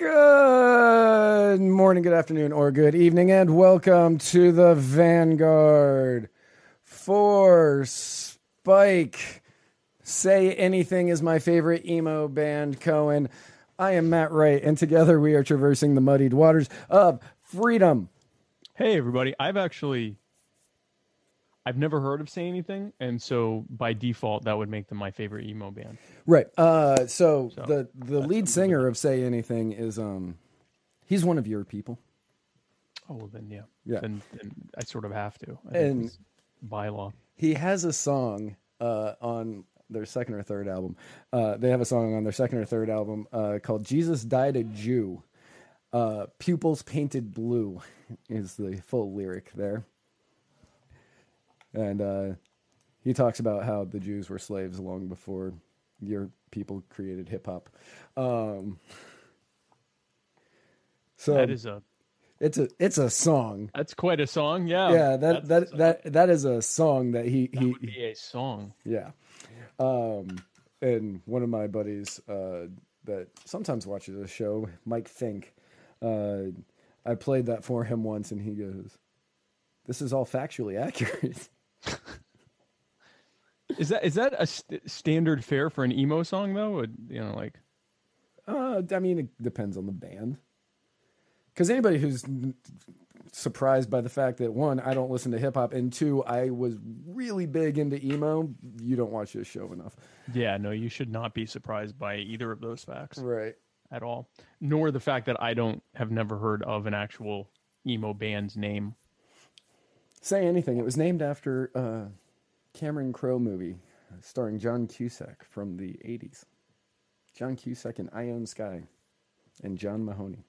Good morning, good afternoon, or good evening, and welcome to the Vanguard for Spike. Say Anything is my favorite emo band, Cohen. I am Matt Wright, and together we are traversing the muddied waters of freedom. Hey everybody, I've actually I've never heard of Say Anything, and so by default that would make them my favorite emo band. Right. Uh, so, So, the the lead singer of Say Anything is um, he's one of your people. Oh well then yeah. Yeah. Then, then I sort of have to. I And- bylaw. he has a song uh, on their second or third album. Uh, they have a song on their second or third album uh, called "Jesus Died a Jew." Uh, Pupils painted blue is the full lyric there, and uh, he talks about how the Jews were slaves long before your people created hip hop. Um, so that is a it's a it's a song. that's quite a song. Yeah. yeah, that That's that that that is a song that he That he would be a song. yeah. Um, and one of my buddies uh, that sometimes watches the show, Mike Fink, uh, I played that for him once, and he goes, "This is all factually accurate." Is that is that a st- standard fare for an emo song though? Would, you know, like Uh, I mean, it depends on the band. Because anybody who's surprised by the fact that one, I don't listen to hip hop, and two, I was really big into emo, you don't watch this show enough. yeah, no, you should not be surprised by either of those facts Right. at all. Nor the fact that I don't have never heard of an actual emo band's name. Say anything. It was named after a Cameron Crowe movie uh, starring John Cusack from the 80s. John Cusack and Ione Skye and John Mahoney.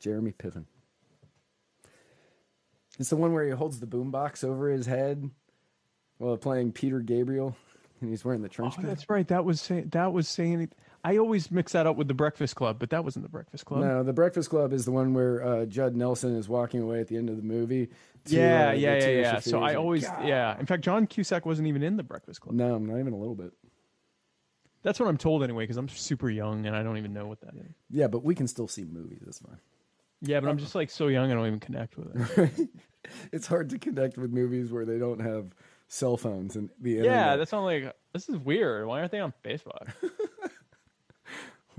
Jeremy Piven. It's the one where he holds the boombox over his head while playing Peter Gabriel and he's wearing the trench Oh, coat. that's right. That was say, that was saying. I always mix that up with the Breakfast Club, but that wasn't the Breakfast Club. No, the Breakfast Club is the one where uh, Judd Nelson is walking away at the end of the movie. to, yeah, uh, yeah, yeah, yeah. So I always, God. yeah. In fact, John Cusack wasn't even in the Breakfast Club. No, not even a little bit. That's what I'm told anyway, because I'm super young and I don't even know what that is. Yeah, but we can still see movies. That's fine. Yeah, but I'm just like so young, I don't even connect with it. It's hard to connect with movies where they don't have cell phones and the internet. yeah, that's not like this is weird. Why aren't they on Facebook?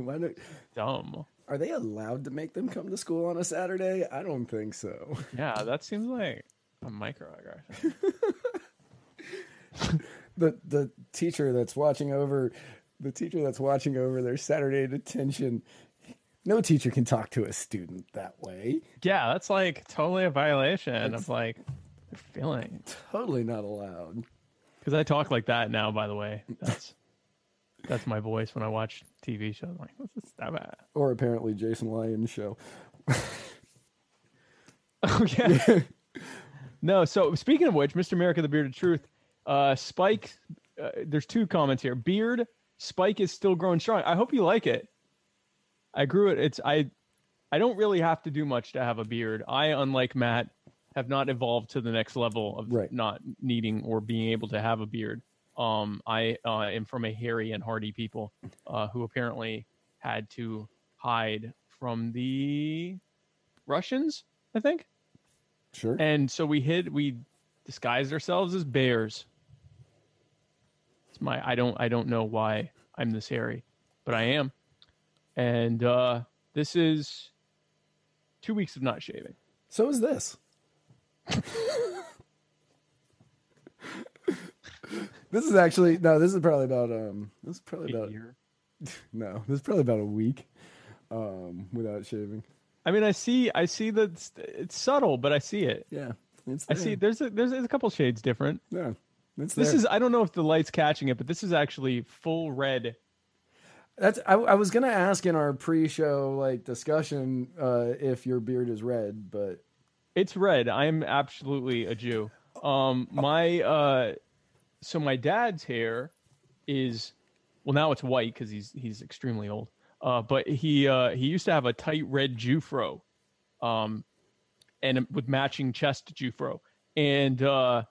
Why don't, Dumb. are they allowed to make them come to school on a Saturday? I don't think so. Yeah, that seems like a microaggression. The the teacher that's watching over the teacher that's watching over their Saturday detention. No teacher can talk to a student that way. yeah, that's like totally a violation of like their feelings. Totally not allowed. Because I talk like that now. By the way, that's that's my voice when I watch TV shows. I'm like, what's this stuff at? Or apparently Jason Lyon's show. Oh yeah. no. So speaking of which, Mr. America, the Bearded Truth, uh, Spike. Uh, there's two comments here. Beard Spike is still growing strong. I hope you like it. I grew it. It's I. I don't really have to do much to have a beard. I, unlike Matt, have not evolved to the next level of Right. not needing or being able to have a beard. Um, I uh, am from a hairy and hardy people uh, who apparently had to hide from the Russians. I think. Sure. And so we hid, we disguised ourselves as bears. It's my, I don't, I don't know why I'm this hairy, but I am. And uh, this is two weeks of not shaving. So is this. this is actually no. This is probably about um. This is probably A about year. no. This is probably about a week, um, without shaving. I mean, I see, I see that it's, it's subtle, but I see it. Yeah, it's I see there's a, there's a couple shades different. Yeah, This there. is, I don't know if the light's catching it, but this is actually full red. That's I, I was gonna ask in our pre-show like discussion uh, if your beard is red, but It's red. I'm absolutely a Jew. Um, my uh, so my dad's hair is well now it's white because he's he's extremely old. Uh, but he uh, he used to have a tight red Jufro, um, and with matching chest Jufro. And uh,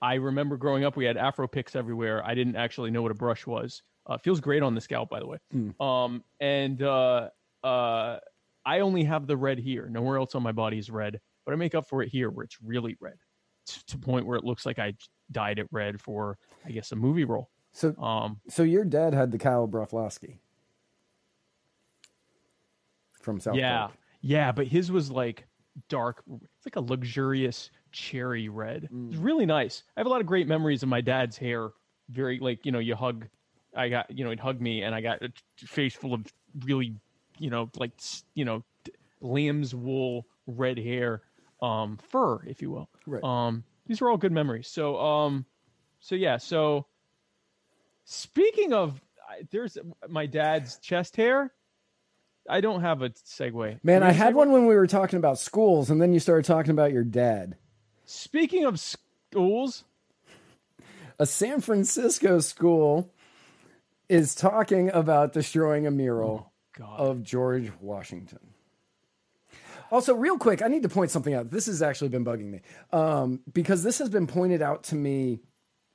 I remember growing up, we had Afro picks everywhere. I didn't actually know what a brush was. Uh, feels great on the scalp, by the way. Um, and uh, uh, I only have the red here. Nowhere else on my body is red, but I make up for it here, where it's really red, to to the point where it looks like I dyed it red for, I guess, a movie role. so Um, so your dad had the Kyle Broflovsky from South yeah, Park. yeah, but his was like dark. It's like a luxurious cherry red. It's really nice. I have a lot of great memories of my dad's hair. Very like you know you hug. I got you know he'd hug me and I got a face full of really you know like you know lamb's wool red hair, um fur if you will. Right. Um these were all good memories. So um, so yeah. So speaking of, there's my dad's chest hair. I don't have a segue. Man, I you have a had segue? one when we were talking about schools, and then you started talking about your dad. Speaking of schools, A San Francisco school is talking about destroying a mural God, of George Washington. Also, real quick, I need to point something out. This has actually been bugging me um, because this has been pointed out to me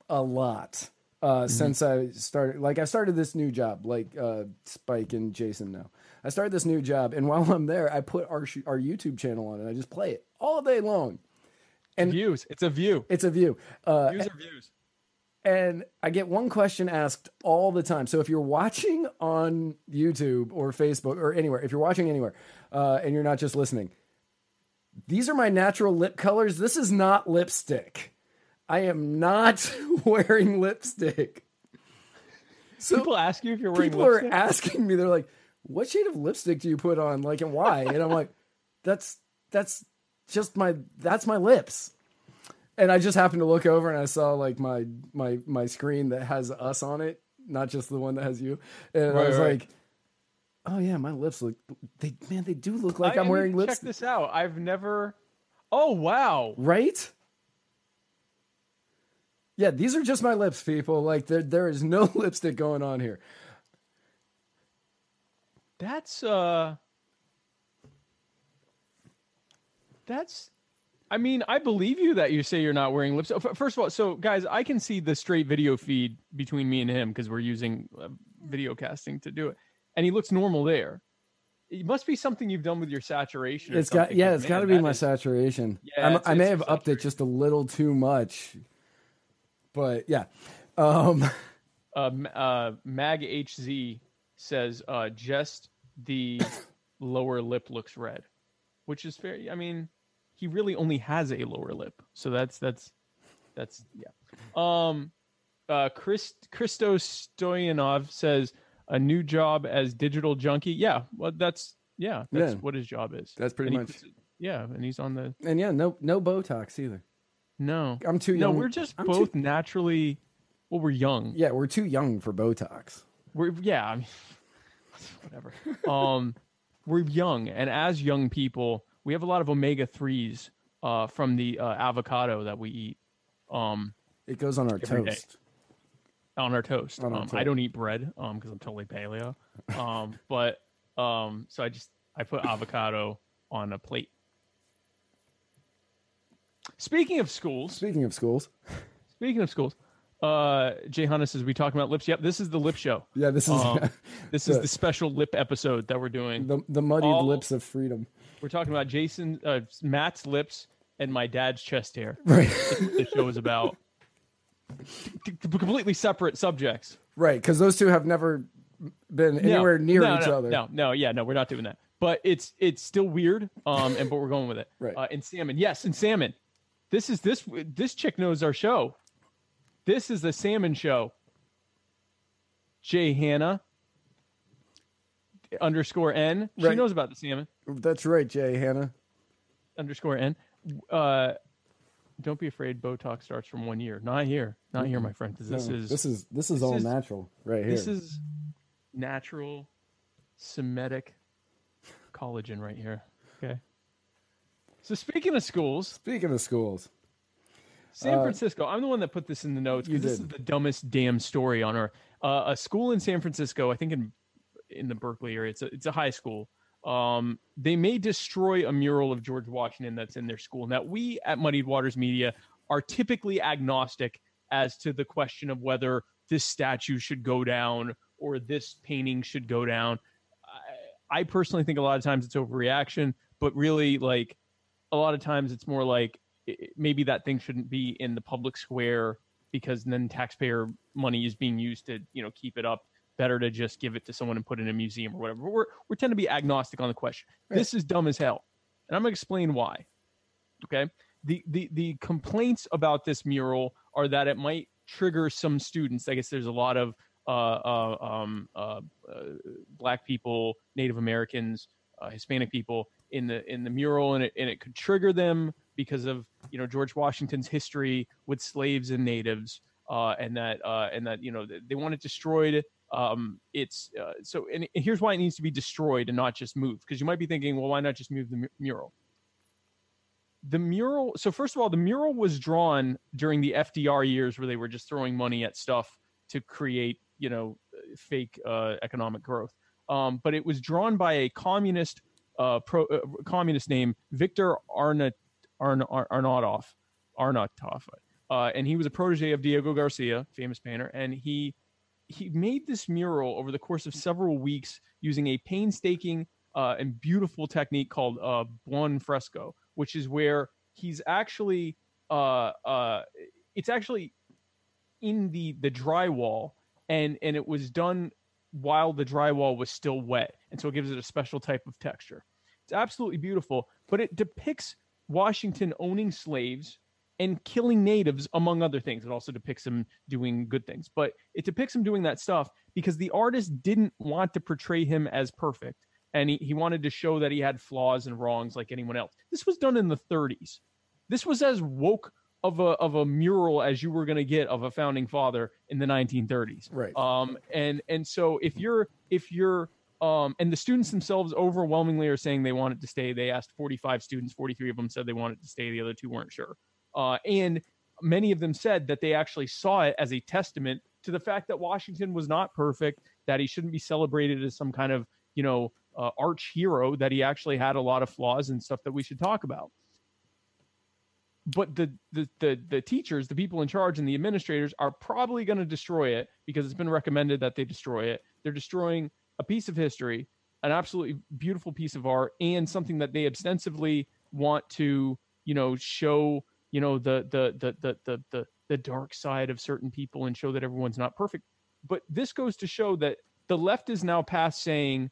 a lot uh, since I started. Like, I started this new job, like uh, Spike and Jason know. I started this new job, and while I'm there, I put our sh- our YouTube channel on, and I just play it all day long. and- views. It's a view. It's a view. Uh, Views are views. and I get one question asked all the time. So if you're watching on YouTube or Facebook or anywhere, if you're watching anywhere uh, and you're not just listening, these are my natural lip colors. This is not lipstick. I am not wearing lipstick. So People ask you if you're wearing lipstick. people lipstick. are asking me, they're like, "What shade of lipstick do you put on? Like, and why?" And I'm like, "That's that's just my that's my lips." And I just happened to look over and I saw like my my my screen that has us on it, not just the one that has you. And I was right. like, "Oh yeah, my lips look they man, they do look like I- am wearing lips. Check this out. I've never. Oh wow! right?" Yeah, these are just my lips, people. Like there there is no lipstick going on here. That's uh. That's. I mean, I believe you that you say you're not wearing lipstick. First of all, so guys, I can see the straight video feed between me and him because we're using uh, video casting to do it, and he looks normal there. It must be something you've done with your saturation. It's got yeah, it's got to be my is- saturation. Yeah, it's- I may have upped it just a little too much, but yeah. Um, uh, uh, Mag HZ says uh, just the lower lip looks red, which is fair. I mean, he really only has a lower lip, so that's that's that's yeah. Um, uh, Chris Christos Stoyanov says a new job as digital junkie. Yeah, well, that's yeah, that's Yeah. what his job is. That's pretty And much- it- yeah, and he's on the and yeah, no no Botox either. no. I'm too No, we're just I'm both Too, naturally. Well, we're young. yeah, we're too young for Botox. we're yeah I mean, whatever um we're young and as young people we have a lot of omega-3s uh from the uh, avocado that we eat um It goes on our Every day. Toast. on our toast. On our um, i don't eat bread um because i'm totally paleo. Um but um so i just i put avocado on a plate. Speaking of schools. Speaking of schools, speaking of schools uh jay Hanna says we talking about lips yep this is the lip show. Yeah, this is Um, this is The- special lip episode that we're doing. The the muddied all- lips of freedom. We're talking about Jason, uh, Matt's lips and my dad's chest hair. Right, The show is about completely separate subjects. right, because those two have never been No, anywhere near no, each no, other. No, no, yeah, no, we're not doing that. But it's it's still weird. Um, and but we're going with it. Right. Uh, and salmon, yes, and salmon. This is this this chick knows our show. This is the salmon show. Jay Hannah underscore N. She Right. knows about the salmon. That's right, Jay Hannah. underscore n. Uh, don't be afraid. Botox starts from one year. Not here. Not here, my friend. Because this No, is this is this is this all is- natural right here. this is natural, Semitic collagen right here. Okay. So speaking of schools, Speaking of schools, San Uh, Francisco. I'm the one that put this in the notes. 'cause You This is the dumbest damn story on earth. Uh, a school in San Francisco, I think in in the Berkeley area. It's a it's a high school. Um, they may destroy a mural of George Washington that's in their school. Now, we at Muddied Waters Media are typically agnostic as to the question of whether this statue should go down or this painting should go down. I, I personally think a lot of times it's overreaction, but really, like a lot of times it's more like i- i- maybe that thing shouldn't be in the public square because then taxpayer money is being used to you know keep it up better to just give it to someone and put it in a museum or whatever. We're we tend to be agnostic on the question. This is dumb as hell. And i'm going to explain why okay? The, the the complaints about this mural are that it might trigger some students. I guess there's a lot of uh, uh, um, uh, uh, black people native americans uh, hispanic people in the in the mural and it, and it could trigger them because of you know George Washington's history with slaves and natives, uh, and that uh, and that you know they want it destroyed. Um, it's uh, so, and here's why it needs to be destroyed and not just moved. Because you might be thinking, well, why not just move the mu- mural? The mural. So first of all, the mural was drawn during the FDR years where they were just throwing money at stuff to create, you know, fake uh, economic growth. Um, but it was drawn by a communist uh, pro, uh, communist name Victor Arnott, Arn, Ar- Arnautoff, Arnautoff, uh, and he was a protege of Diego Garcia, famous painter, and he he made this mural over the course of several weeks using a painstaking uh, and beautiful technique called uh, buon fresco, which is where he's actually uh, uh, it's actually in the the drywall, and and it was done while the drywall was still wet, and so it gives it a special type of texture. It's absolutely beautiful, but it depicts Washington owning slaves and killing natives, among other things. It also depicts him doing good things, but it depicts him doing that stuff because the artist didn't want to portray him as perfect. And he, he wanted to show that he had flaws and wrongs like anyone else. This was done in the 30s. This was as woke of a of a mural as you were going to get of a founding father in the 1930s. Right. Um. And and so if you're if you're um and the students themselves overwhelmingly are saying they want it to stay. They asked 45 students, 43 of them said they wanted to stay. The other two weren't sure. Uh, and many of them said that they actually saw it as a testament to the fact that Washington was not perfect, that he shouldn't be celebrated as some kind of, you know, uh, arch hero, that he actually had a lot of flaws and stuff that we should talk about. But the, the the the teachers, the people in charge, and the administrators are probably going to destroy it because it's been recommended that they destroy it. They're destroying a piece of history, an absolutely beautiful piece of art, and something that they ostensibly want to, you know, show you know the the the the the the, the dark side of certain people and show that everyone's not perfect. But this goes to show that the left is now past saying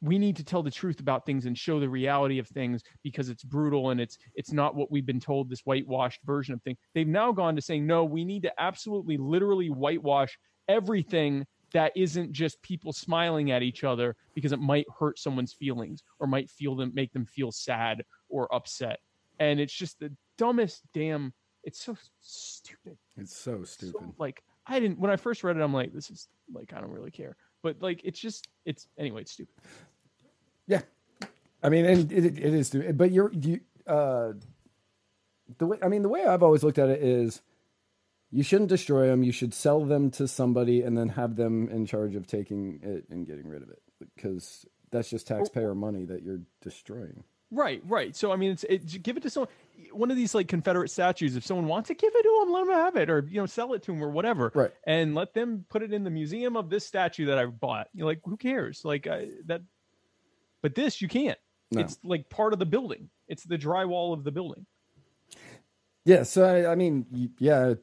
we need to tell the truth about things and show the reality of things because it's brutal and it's it's not what we've been told this whitewashed version of things they've now gone to saying no we need to absolutely literally whitewash everything that isn't just people smiling at each other because it might hurt someone's feelings or might feel them make them feel sad or upset. And it's just the dumbest damn it's so stupid It's so stupid. so, like i didn't when i first read it i'm like this is like i don't really care but like it's just it's anyway it's stupid Yeah, I mean, and it, it is, stupid. but you're you. Uh, the way I mean, the way I've always looked at it is, you shouldn't destroy them. You should sell them to somebody and then have them in charge of taking it and getting rid of it because that's just taxpayer money that you're destroying. Right right so i mean it's it, give it to someone one of these like confederate statues if someone wants it give it to them let them have it or you know sell it to them or whatever Right. and let them put it in the museum of this statue that i bought you're like who cares like I, that but this you can't No. it's like part of the building it's the drywall of the building Yeah, so I, I mean, yeah.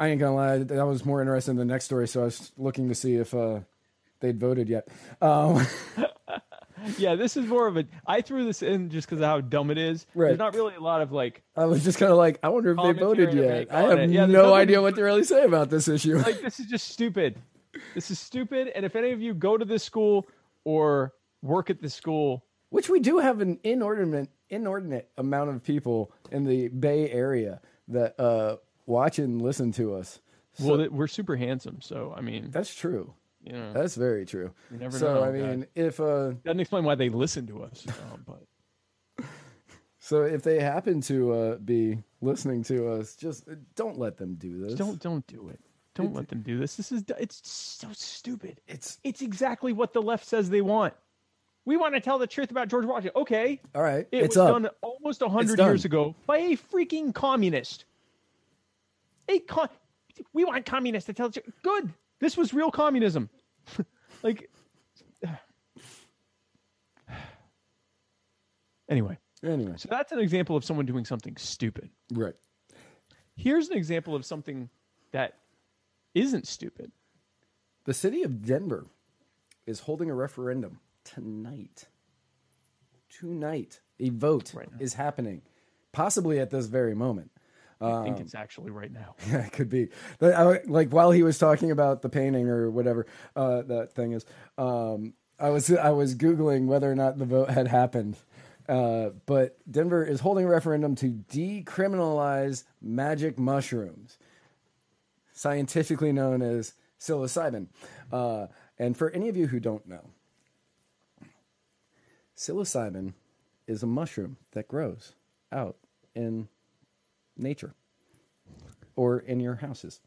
I ain't gonna lie. I was more interested in the next story, so I was looking to see if uh, they'd voted yet. Um, yeah this is more of a i threw this in just because of how dumb it is Right. there's not really a lot of like I was just kind of like, I wonder if they voted yet. I have. Yeah, no nothing- idea what to really say about this issue. like this is just stupid. This is stupid. And if any of you go to this school or work at this school, Which we do have an inordinate inordinate amount of people in the Bay Area that uh, watch and listen to us. So well, we're super handsome. So I mean, that's true. You know, That's very true. You never so know, I mean, if uh, doesn't explain why they listen to us. Um, but so if they happen to uh, be listening to us, just uh, don't let them do this. don't don't do it. Don't let them do this. This is it's so stupid. It's It's exactly what the left says they want. We want to tell the truth about George Washington. Okay, all right. it it's was up. done almost a hundred years ago by a freaking communist. A con- we want communists to tell the truth. Good. This was real communism. like, anyway, Anyway, so that's an example of someone doing something stupid. right. Here's an example of something that isn't stupid. The city of Denver is holding a referendum tonight. Tonight, a vote Right is happening, possibly at this very moment. I think it's actually right now. Yeah, it could be. I, like while he was talking about the painting or whatever uh, that thing is, um, I was I was googling whether or not the vote had happened Uh, but Denver is holding a referendum to decriminalize magic mushrooms, scientifically known as psilocybin. Uh, and for any of you who don't know, psilocybin is a mushroom that grows out in nature or in your houses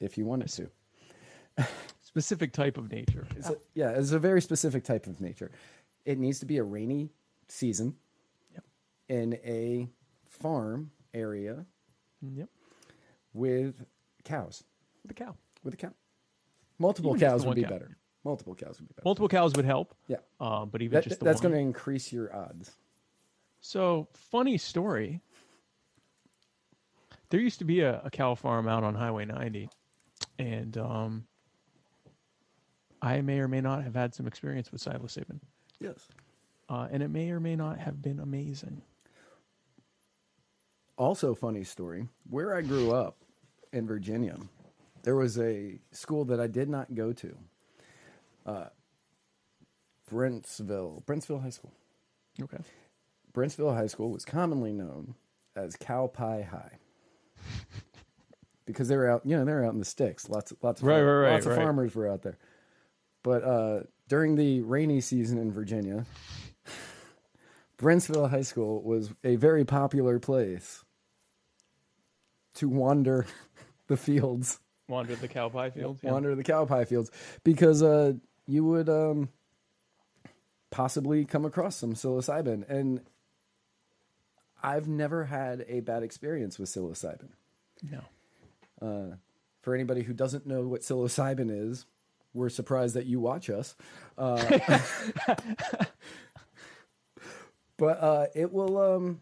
if you want it to. Specific type of nature. It's a, yeah, it's a very specific type of nature. It needs to be a rainy season Yep. in a farm area Yep. with cows. With a cow. With a cow. Multiple Even cows would be cow. better. Multiple cows would be better. Multiple cows would help. Yeah. Uh, but even That, just the that's going to increase your odds. So funny story. There used to be a, a cow farm out on Highway 90, and um, I may or may not have had some experience with psilocybin, Yes. uh, and it may or may not have been amazing. Also, funny story. Where I grew up in Virginia, there was a school that I did not go to. Uh, Brentsville, Brentsville High School. Okay. Brentsville High School was commonly known as Cow Pie High because they were out, you know, they were out in the sticks. Lots, of, lots of, Right, right, right, lots of right. farmers were out there. But uh, during the rainy season in Virginia, Brentsville High School was a very popular place to wander the fields Wandered the cow pie fields. yeah. wander the cow pie fields because uh, you would um, possibly come across some psilocybin. And I've never had a bad experience with psilocybin. No. Uh, For anybody who doesn't know what psilocybin is, we're surprised that you watch us. Uh, but uh, it will um,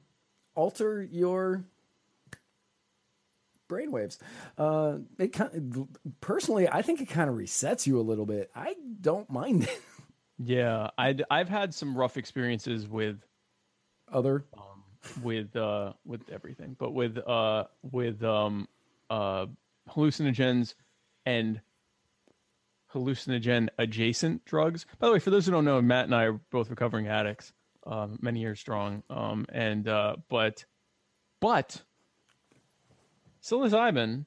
alter your brainwaves. Uh, it kind personally, I think it kind of resets you a little bit. I don't mind it. Yeah, I'd, I've had some rough experiences with Other, with uh with everything but with uh with um uh hallucinogens and hallucinogen adjacent drugs. By the way for those who don't know matt and i are both recovering addicts um many years strong um and uh but but psilocybin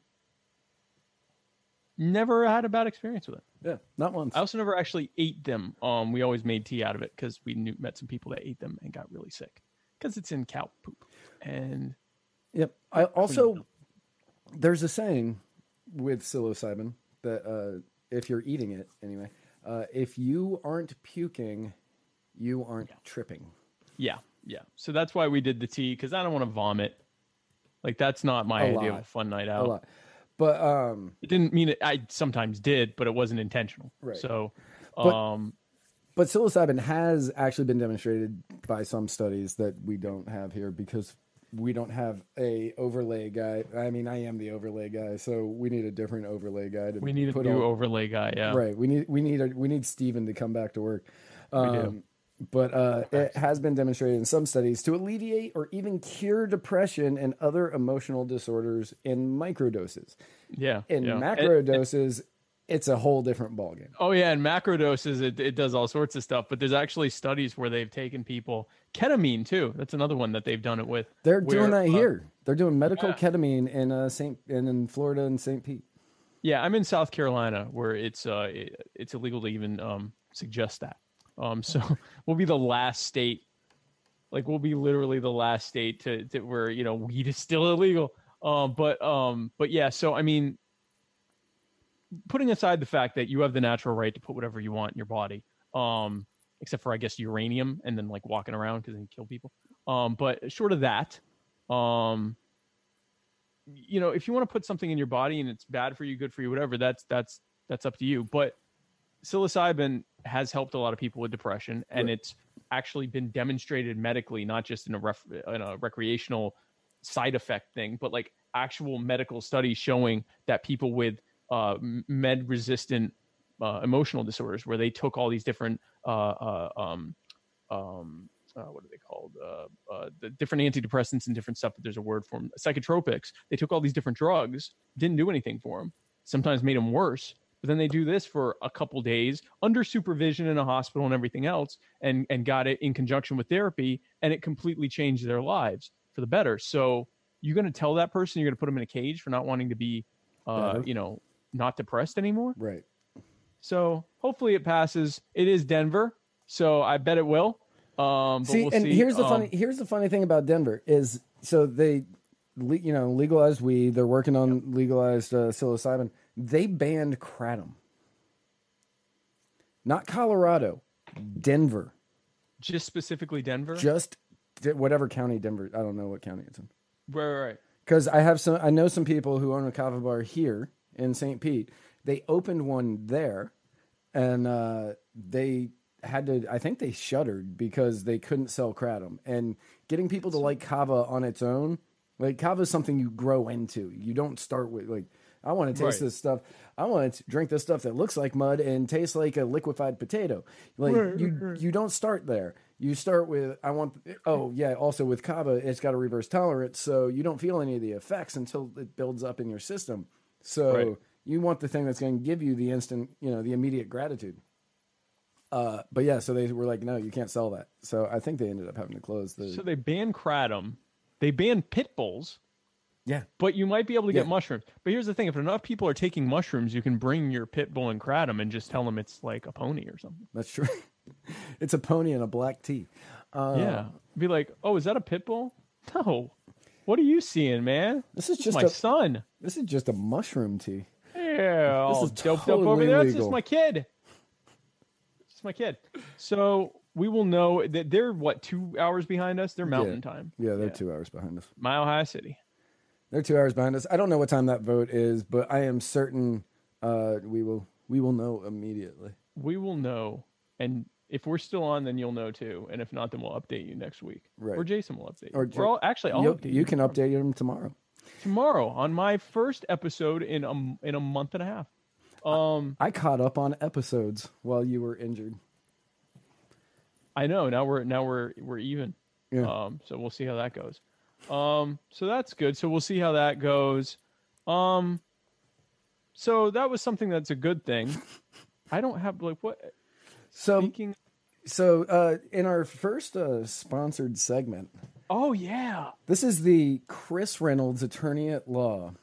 never had a bad experience with it. Yeah, not once. i also never actually ate them. Um we always made tea out of it because we knew met some people that ate them and got really sick because it's in cow poop and Yep. I also there's a saying with psilocybin that uh, if you're eating it anyway, uh, if you aren't puking, you aren't tripping. Yeah, yeah. So that's why we did the tea because I don't want to vomit. Like that's not my A idea of a fun night A out. lot. But um, It didn't mean it. I sometimes did, but it wasn't intentional. Right. So, But- um, but psilocybin has actually been demonstrated by some studies that we don't have here because we don't have a overlay guy. I mean, I am the overlay guy, so we need a different overlay guy to we need a new all- overlay guy. Yeah. Right. We need we need a, we need Steven to come back to work. Um, do. But uh, it has been demonstrated in some studies to alleviate or even cure depression and other emotional disorders in microdoses. Yeah. In yeah. macro And- and- doses, it's a whole different ballgame. Oh yeah, and macro doses it, it does all sorts of stuff. But there's actually studies where they've taken people ketamine too. That's another one that they've done it with. They're where, doing that uh, here. They're doing medical yeah. ketamine in uh, Saint and in Florida and St. Pete. Yeah, I'm in South Carolina where it's uh it, it's illegal to even um suggest that. Um so we'll be the last state like we'll be literally the last state to, to where you know weed is still illegal. Um but um but yeah, so I mean putting aside the fact that you have the natural right to put whatever you want in your body. Um except for I guess uranium and then like walking around cuz then you kill people. Um but short of that, um you know, if you want to put something in your body and it's bad for you, good for you, whatever, that's that's that's up to you. But psilocybin has helped a lot of people with depression, and Right. it's actually been demonstrated medically, not just in a ref, in a recreational side effect thing, but like actual medical studies showing that people with uh, med resistant uh, emotional disorders, where they took all these different uh, uh, um, um, uh, what are they called? Uh, uh, the different antidepressants and different stuff. But there's a word for them. Psychotropics. They took all these different drugs, didn't do anything for them. Sometimes made them worse. But then they do this for a couple days under supervision in a hospital and everything else, and and got it in conjunction with therapy, and it completely changed their lives for the better. So you're going to tell that person you're going to put them in a cage for not wanting to be, uh, you know, not depressed anymore. Right. So hopefully it passes. It is Denver, so I bet it will. Um, but see, we'll and see. here's the Um, funny here's the funny thing about Denver is so they, le- you know, legalized weed. They're working on legalized uh, psilocybin. They banned kratom. Not Colorado, Denver. just specifically Denver. Just whatever county Denver. I don't know what county it's in. right, right, right. Because I have some, I know some people who own a kava bar here in St. Pete. They opened one there, and uh, they had to. I think they shuttered because they couldn't sell kratom. And getting people to like kava on its own, like kava is something you grow into. You don't start with like. I want to taste Right. this stuff. I want to drink this stuff that looks like mud and tastes like a liquefied potato. Like you, you don't start there. You start with I want. Oh yeah. Also with kava, it's got a reverse tolerance, so you don't feel any of the effects until it builds up in your system. So Right. you want the thing that's going to give you the instant, you know, the immediate gratitude. Uh, but yeah, so they were like, no, you can't sell that. So I think they ended up having to close the. So they banned kratom. They banned pit bulls, yeah, but you might be able to get mushrooms. But here's the thing: if enough people are taking mushrooms, you can bring your pit bull and kratom and just tell them it's like a pony or something. that's true. it's a pony and a black tea. Uh, yeah, be like, oh, is that a pit bull? No. What are you seeing, man? This is It's just my a- son. This is just a mushroom tea. Yeah, all is doped up over there. That's just my kid. It's my kid. So we will know that they're what two hours behind us. They're mountain yeah. time. Yeah, they're two hours behind us. Mile High City. They're two hours behind us. I don't know what time that vote is, but I am certain uh, we will we will know immediately. We will know, and if we're still on, then you'll know too. And if not, then we'll update you next week. Right. Or Jason will update. Or Or, I'll, actually, I'll You'll- update you can update them tomorrow. tomorrow on my first episode in a in a month and a half. Um, I caught up on episodes while you were injured. I know now we're now we're we're even. Yeah. Um, so we'll see how that goes. Um, so that's good. So we'll see how that goes. Um, so that was something that's a good thing. I don't have like what So speaking. so uh, in our first uh, sponsored segment, Oh yeah, this is the Chris Reynolds Attorney at Law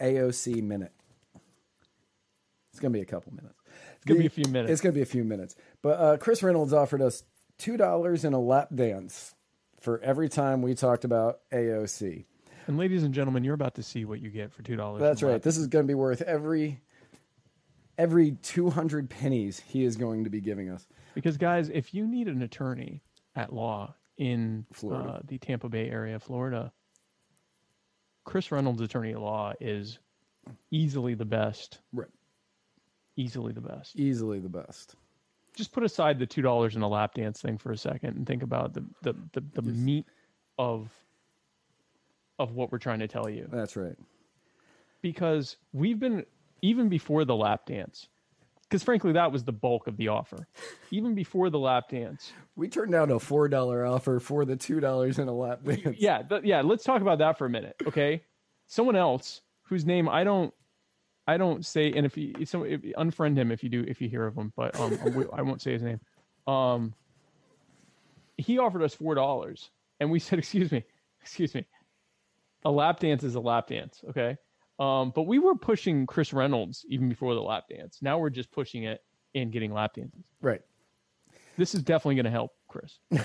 AOC minute. It's gonna be a couple minutes. It's gonna be a few minutes. It's gonna be a few minutes. But uh, Chris Reynolds offered us two dollars in a lap dance for every time we talked about AOC. and ladies and gentlemen, you're about to see what you get for two dollars. That's right. This is going to be worth every every 200 pennies he is going to be giving us. Because guys, if you need an attorney at law in Florida. Uh, the Tampa Bay area, Florida, Chris Reynolds' attorney at law is easily the best. Right. Easily the best. Easily the best. Just put aside the two dollars in a lap dance thing for a second and think about the the the, the meat of of what we're trying to tell you. That's right. Because we've been even before the lap dance. Because frankly, that was the bulk of the offer. Even before the lap dance, We turned down a $4 offer for the $2 in a lap dance. yeah, th- yeah. Let's talk about that for a minute, okay? Someone else whose name I don't, I don't say, and if you, if some, if, unfriend him if you do, if you hear of him, but um, I won't say his name. Um, he offered us four dollars, and we said, "Excuse me, excuse me, a lap dance is a lap dance, okay?" Um, but we were pushing Chris Reynolds even before the lap dance. Now we're just pushing it and getting lap dances. Right. This is definitely going to help Chris.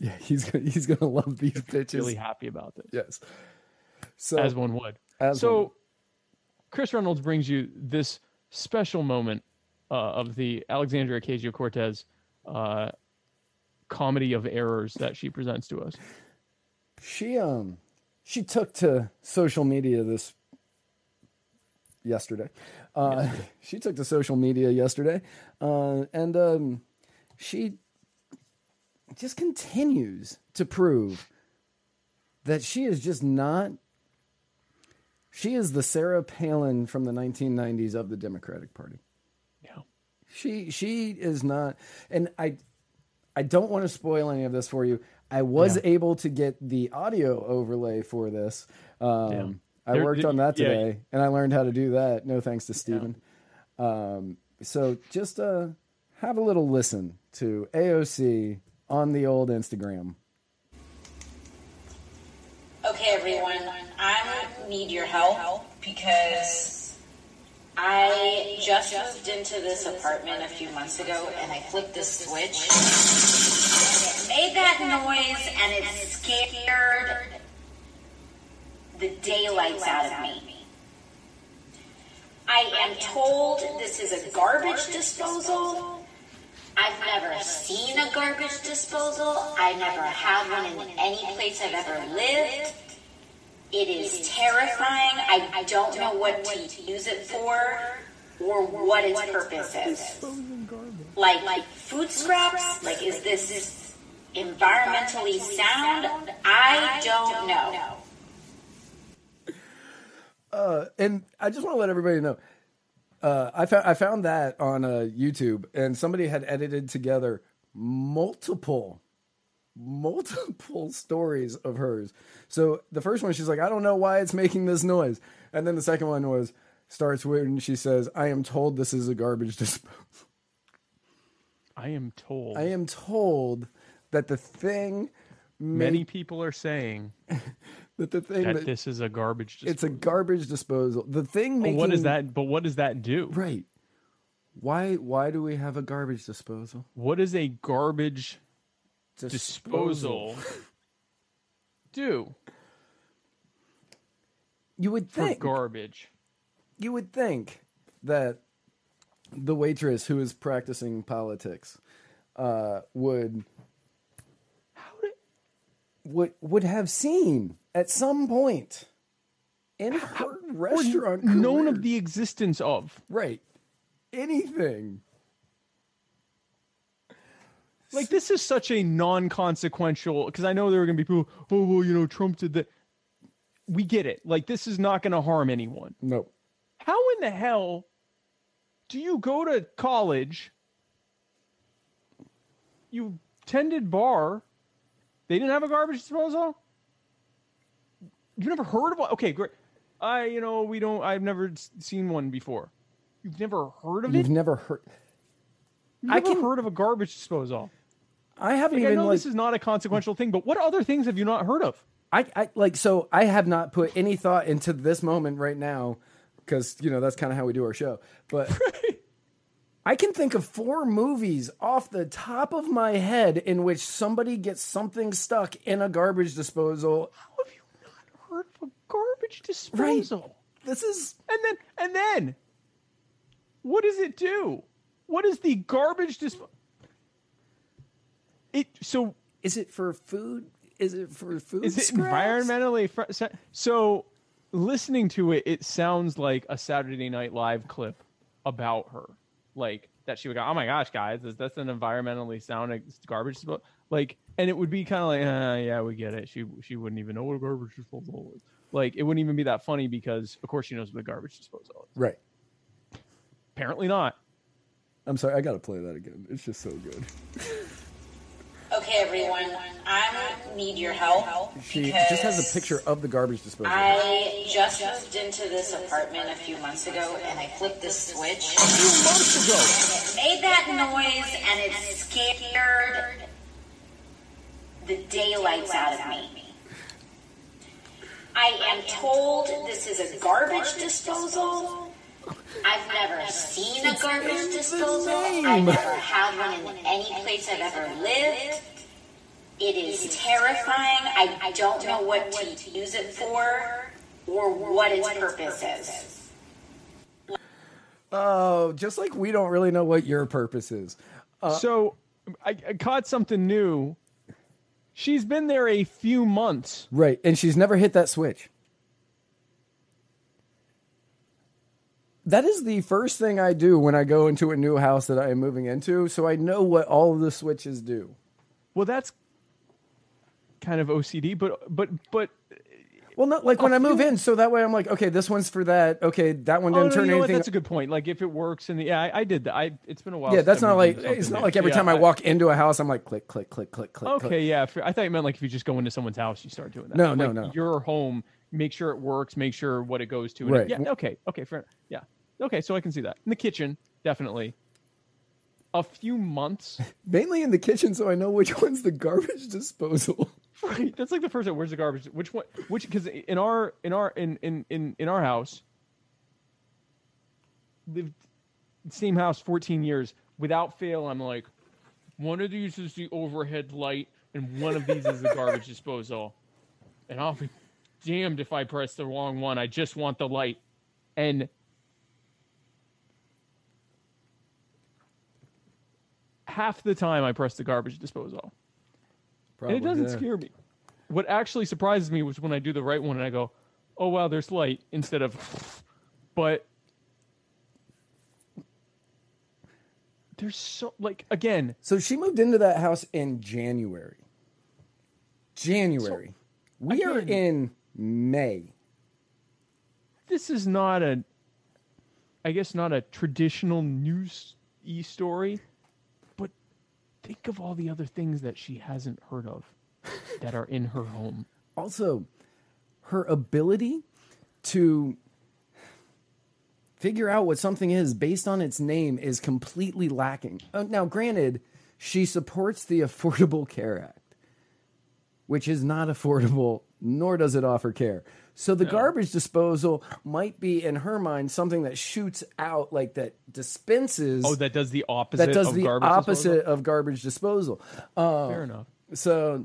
Yeah, he's gonna, he's going to love these bitches. Really happy about this. Yes. So as one would. As so, one Chris Reynolds brings you this special moment uh, of the Alexandria Ocasio Cortez uh, comedy of errors that she presents to us. she um she took to social media this yesterday. Uh, she took to social media yesterday, uh, and um, she just continues to prove that she is just not. She is the Sarah Palin from the 1990s of the Democratic Party. Yeah. She she is not, and I I don't want to spoil any of this for you. I was Yeah. able to get the audio overlay for this. Um, Yeah. I worked on that yeah. today, and I learned how to do that. No thanks to Steven. Um, so just uh, have a little listen to AOC on the old Instagram. Okay, everyone, I need your help because I just moved into this apartment a few months ago and I flipped the switch. And it made that noise and it scared the daylights out of me. I am told this is a garbage disposal. I've never seen a garbage disposal. I never had one in any place I've ever lived. It is terrifying. I don't know what to use it for or what its purpose is. Like, like food scraps? Like, is this environmentally sound? I don't know. And I just want to let everybody know. Uh, I found I found that on uh, YouTube, and somebody had edited together multiple, multiple stories of hers. So the first one, she's like, "I don't know why it's making this noise," and then the second one was starts when she says, "I am told this is a garbage disposal." I am told I am told that the thing, many people are saying that the thing that that this is a garbage. Disposal. it's a garbage disposal. The thing making what does that? But what does that do? right? Why why do we have a garbage disposal? What is a garbage disposal do You would think garbage? you would think that the waitress who is practicing politics uh, would would would have seen at some point in her restaurant Known career- of the existence of. right anything Like this is such a non-consequential because I know there are going to be people. Oh well, you know, Trump did that. We get it. Like this is not going to harm anyone. nope How in the hell do you go to college? You tended bar. They didn't have a garbage disposal. You've never heard of one? Okay, great. I, you know, we don't. I've never seen one before. You've never heard of you've it. never heard You've I never can- heard of a garbage disposal. I haven't Like, I know like this is not a consequential thing, but what other things have you not heard of? I, I like so I have not put any thought into this moment right now because you know that's kind of how we do our show. But I can think of four movies off the top of my head in which somebody gets something stuck in a garbage disposal. How have you not heard of a garbage disposal? This is And then, and then, what does it do? What is the garbage disposal? It so is it for food? Is it for food? is it scraps? environmentally fr- sa- so? Listening to it, it sounds like a Saturday Night Live clip about her, like that she would go, "Oh my gosh, guys, is this an environmentally sound garbage disposal?" Like, and it would be kind of like, uh, "Yeah, we get it." She she wouldn't even know what a garbage disposal is. Like, it wouldn't even be that funny because, of course, she knows what a garbage disposal is. Right. Apparently not. I'm sorry. I gotta play that again. It's just so good. Okay, everyone, I need your help. She just has a picture of the garbage disposal. I just moved into this apartment a few months ago and I flipped the switch. A few months ago. And It made that noise and it scared the daylights out of me. I am told this is a garbage disposal. I've never seen a garbage disposal. I've never had one in any place I've ever lived. It is terrifying. I, I don't know what to use it for or what its purpose is. Oh, just like we don't really know what your purpose is. Uh, so I, I caught something new. She's been there a few months. Right. And she's never hit that switch. That is the first thing I do when I go into a new house that I am moving into, so I know what all of the switches do. Well, that's kind of OCD, but but but Well, not like when I move oh. in, so that way I'm like, okay, this one's for that. Okay, that one didn't oh, no, turn you know what? anything. That's a good point. Like if it works, and yeah, I, I did that. I it's been a while. yeah, that's not like it's not like every Yeah, time I walk into a house, I'm like click, click, click, click, click. Okay, click. yeah. for- I thought you meant like if you just go into someone's house, you start doing that. No, no, Like, no. Your home, make sure it works, make sure what it goes to. and Right. Yeah. Okay. Okay. Fair. Yeah. Okay, so I can see that. In the kitchen, definitely. A few months. Mainly in the kitchen, so I know which one's the garbage disposal. Right. That's like the first time. Where's the garbage? Which one? Which? Because in our in our in in in in our house, lived same house 14 years without fail. I'm like, one of these is the overhead light, and one of these is the garbage disposal, and I'll be damned if I press the wrong one. I just want the light, and half the time I press the garbage disposal. And it doesn't yeah. scare me. What actually surprises me was when I do the right one and I go, "Oh wow, there's light," instead of, but there's so like again, So she moved into that house in January. January. we are in May. this is not a, I guess not a traditional news e story, think of all the other things that she hasn't heard of that are in her home. Also, her ability to figure out what something is based on its name is completely lacking. Uh, now, granted, she supports the Affordable Care Act, which is not affordable, nor does it offer care. So the garbage disposal might be, in her mind, something that shoots out, like that dispenses. Oh, that does the opposite. that does of the garbage opposite disposal? of garbage disposal. Uh, Fair enough. so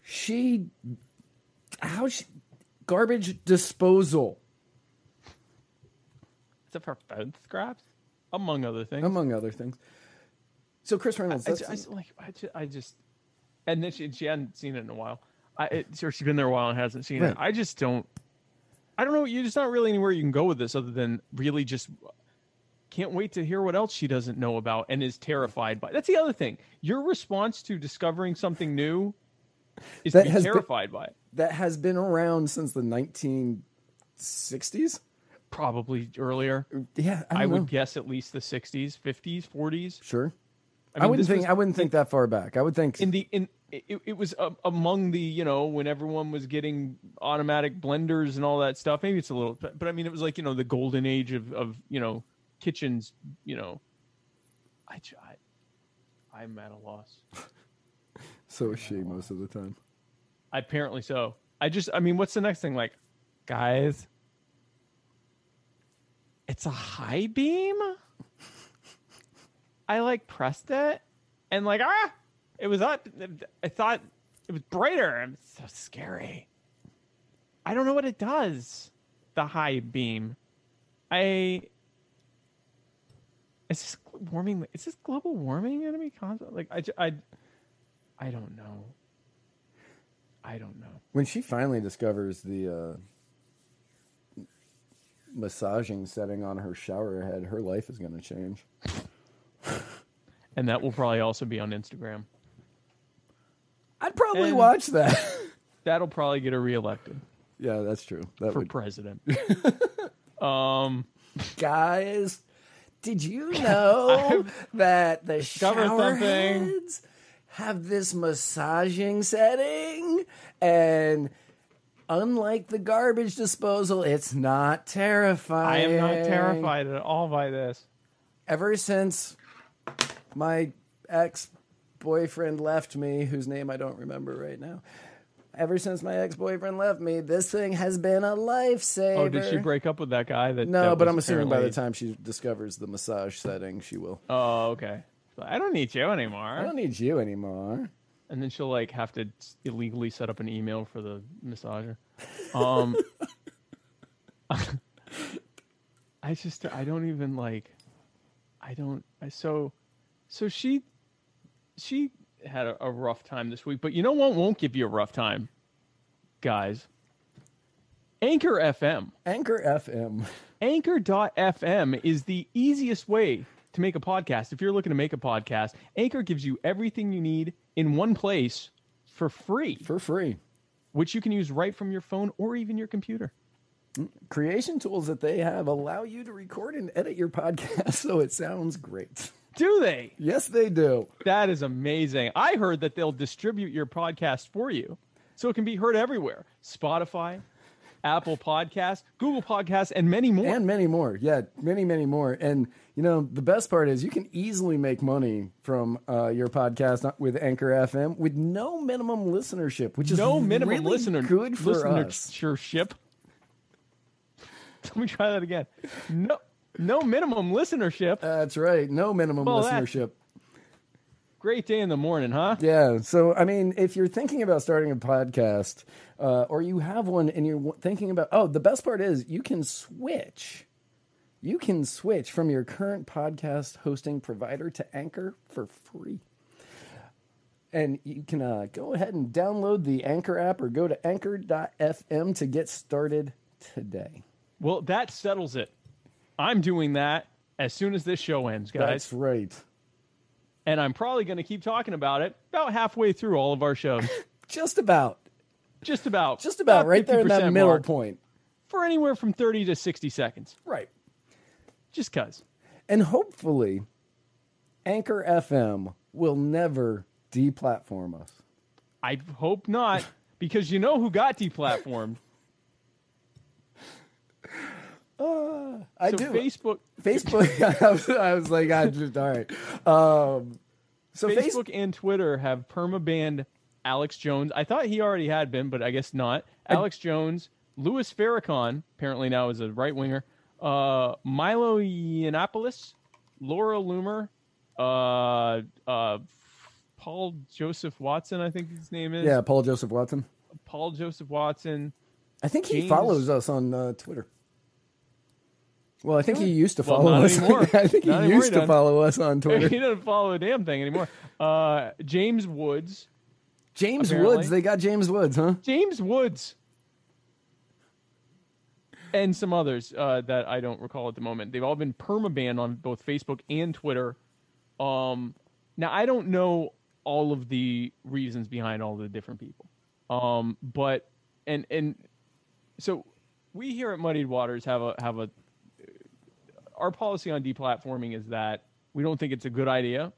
she how she garbage disposal Except for food scraps, among other things. among other things so chris reynolds I, I just, like I just, I just, and then she she hadn't seen it in a while. I it, or she's been there a while and hasn't seen Right. it. I just don't. I don't know. You just not really anywhere you can go with this other than really just can't wait to hear what else she doesn't know about and is terrified by. That's the other thing. Your response to discovering something new is That to be has been- terrified by it. that has been around since the 1960s Probably earlier. yeah i, I, would know. guess at least the 60s, 50s, 40s. sure i, I wouldn't think was i wouldn't think that far back i would think in the in it, it was uh, among the you know when everyone was getting automatic blenders and all that stuff maybe it's a little but, but i mean it was like you know the golden age of of you know kitchens you know. I, I i'm at a loss. So is she most of the time. Apparently so. I just i mean what's the next thing? Like guys it's a high beam? I like pressed it and like ah it was up i thought it was brighter. It's so scary. I don't know what it does the high beam. I is this warming is this global warming be constant? Like i i i don't know. I don't know. When she finally discovers the uh, massaging setting on her shower head her life is going to change. And that will probably also be on Instagram. I'd probably And- watch that That'll probably get her realisted yeah that's true that for would president. um, guys did you know that the shower heads have this massaging setting and unlike the garbage disposal it's not terrifying. I am not terrified at all by this. ever since my ex boyfriend left me, whose name I don't remember right now. Ever since my ex boyfriend left me, this thing has been a lifesaver. Oh, did she break up with that guy? That No, that but I'm assuming by the time she discovers the massage setting, she will. Oh, okay. I don't need you anymore. I don't need you anymore. and then she'll like have to illegally set up an email for the massager. Um, I just I don't even like I don't I so so she she had a, a rough time this week, but you know what won't give you a rough time, guys. Anchor FM. Anchor FM. Anchor.fm is the easiest way to make a podcast. If you're looking to make a podcast, Anchor gives you everything you need in one place for free, For free. which you can use right from your phone or even your computer. Creation tools that they have allow you to record and edit your podcast so it sounds great. Do they? Yes, they do. That is amazing. I heard that they'll distribute your podcast for you so it can be heard everywhere Spotify, Apple Podcasts, Google Podcasts, and many more. and many more. Yeah, many, many more. And you know, the best part is you can easily make money from uh, your podcast with Anchor FM with no minimum listenership, which is no minimum really listener good for us. listenership. Let me try that again. No, no minimum listenership. That's right, no minimum Well, listenership. Great day in the morning, huh? Yeah. So, I mean, if you're thinking about starting a podcast, uh, or you have one and you're thinking about, oh, the best part is you can switch. You can switch from your current podcast hosting provider to Anchor for free. And you can uh, go ahead and download the Anchor app or go to anchor.fm to get started today. Well, that settles it. I'm doing that as soon as this show ends, guys. That's right. and I'm probably going to keep talking about it about halfway through all of our shows. Just about. Just about. Just about right there in that 50% middle point. For anywhere from 30 to 60 seconds. Right. Just because. And hopefully, Anchor FM will never deplatform us. I hope not, because you know who got deplatformed? I so do. Facebook, Facebook. I, was, I was like, I just all right. Um, so Facebook. Facebook and Twitter have permabanned Alex Jones. I thought he already had been, but I guess not. Alex Jones, Louis Farrakhan, apparently now is a right winger. Uh, Milo Yiannopoulos, Laura Loomer, uh, uh, Paul Joseph Watson, I think his name is. Yeah, Paul Joseph Watson. Paul Joseph Watson. I think he James- follows us on uh, Twitter. Well, I think he used to follow not us. I think he Not anymore, used he to follow us on Twitter. he doesn't follow a damn thing anymore. Uh, James Woods. James Apparently. Woods. They got James Woods, huh? James Woods. And some others uh, that I don't recall at the moment. They've all been permabanned on both Facebook and Twitter. Um, now I don't know all of the reasons behind all the different people, um, but and and so we here at Muddied Waters have a have a our policy on deplatforming is that we don't think it's a good idea,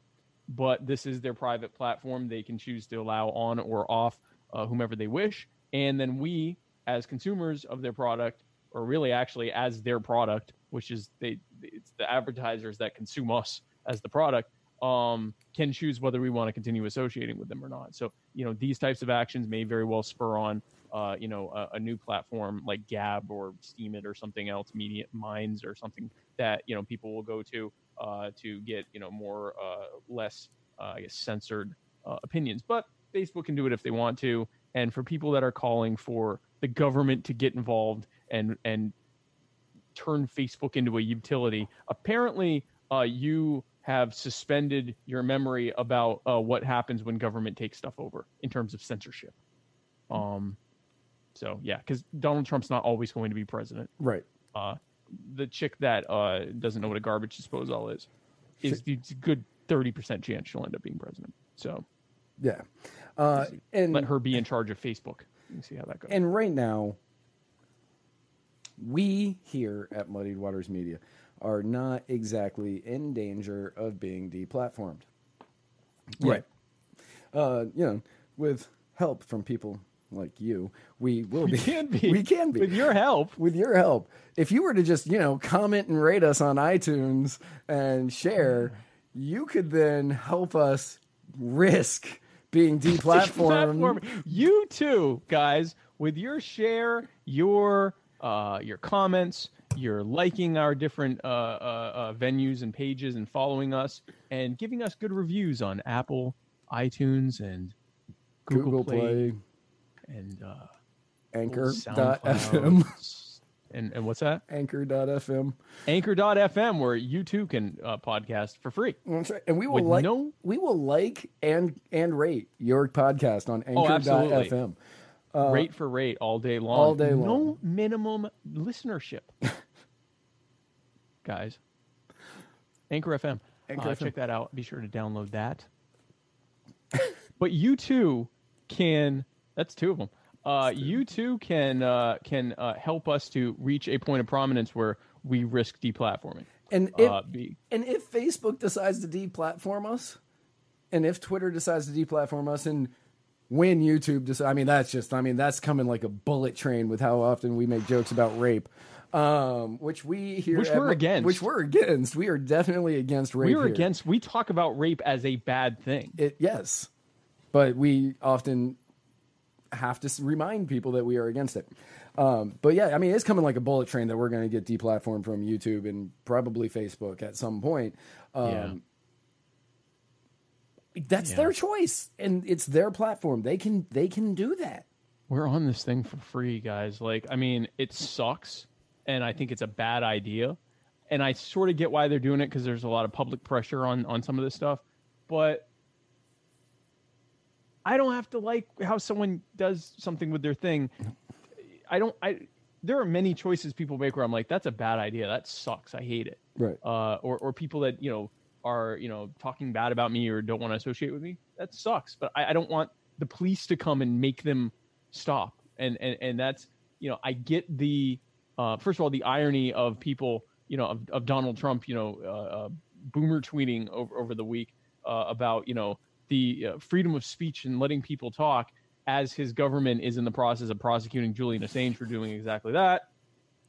but this is their private platform. They can choose to allow on or off uh, whomever they wish. And then we, as consumers of their product, or really actually as their product, which is they, it's the advertisers that consume us as the product, um, can choose whether we want to continue associating with them or not. So, you know, these types of actions may very well spur on, uh, you know, a, a new platform like Gab or Steemit or something else, Media Minds or something that you know people will go to uh, to get you know more uh, less uh, I guess censored uh, opinions. But Facebook can do it if they want to. And for people that are calling for the government to get involved and and turn Facebook into a utility, apparently uh, you have suspended your memory about uh, what happens when government takes stuff over in terms of censorship. Um, so yeah, because Donald Trump's not always going to be president Right. uh, the chick that uh, doesn't know what a garbage disposal is is it's a good thirty percent chance she'll end up being president. So Yeah. Uh, and let her be in charge of Facebook. You see how that goes. And right now, we here at Muddied Waters Media are not exactly in danger of being deplatformed. Right. Uh, you know, with help from people like you, we will be. we can be. We can be. with your help. with your help. If you were to just, you know, comment and rate us on iTunes and share, you could then help us risk being deplatformed. Platform. You too, guys, with your share, your uh, your comments, your liking our different uh, uh, uh, venues and pages, and following us, and giving us good reviews on Apple, iTunes, and Google, Google Play, and uh, Anchor.fm. And and what's that? Anchor.fm. Anchor.fm, where you too can uh, podcast for free. That's right. And we will like no- we will like and and rate your podcast on Oh, absolutely. Anchor.fm. rate for rate all day long. Uh, all day long. No minimum listenership. Guys. Anchor FM. Anchor Uh, FM. check that out. Be sure to download that. but you too can that's two of them. Uh, you too can uh, can uh, help us to reach a point of prominence where we risk deplatforming. And if Uh, be, and if Facebook decides to deplatform us, and if Twitter decides to deplatform us, and when YouTube decides, I mean that's just I mean that's coming like a bullet train with how often we make jokes about rape. Um, which we here Which at- we're against. Which we're against. We are definitely against rape. we are here. against. We talk about rape as a bad thing. it. Yes, but we often have to remind people that we are against it. Um, but yeah, I mean, it's coming like a bullet train that we're going to get deplatformed from YouTube and probably Facebook at some point. Um, That's Yeah. their choice, and it's their platform. They can they can do that. we're on this thing for free, guys. Like, I mean, it sucks, and I think it's a bad idea. And I sort of get why they're doing it because there's a lot of public pressure on on some of this stuff. But I don't have to like how someone does something with their thing. I don't. I there are many choices people make where I'm like, that's a bad idea. That sucks. I hate it. Right. Uh, or or people that you know are you know talking bad about me or don't want to associate with me. That sucks. But I, I don't want the police to come and make them stop. And and and that's you know I get the uh, first of all the irony of people you know of, of Donald Trump you know uh, uh, boomer tweeting over over the week uh, about you know the uh, freedom of speech and letting people talk as his government is in the process of prosecuting Julian Assange for doing exactly that.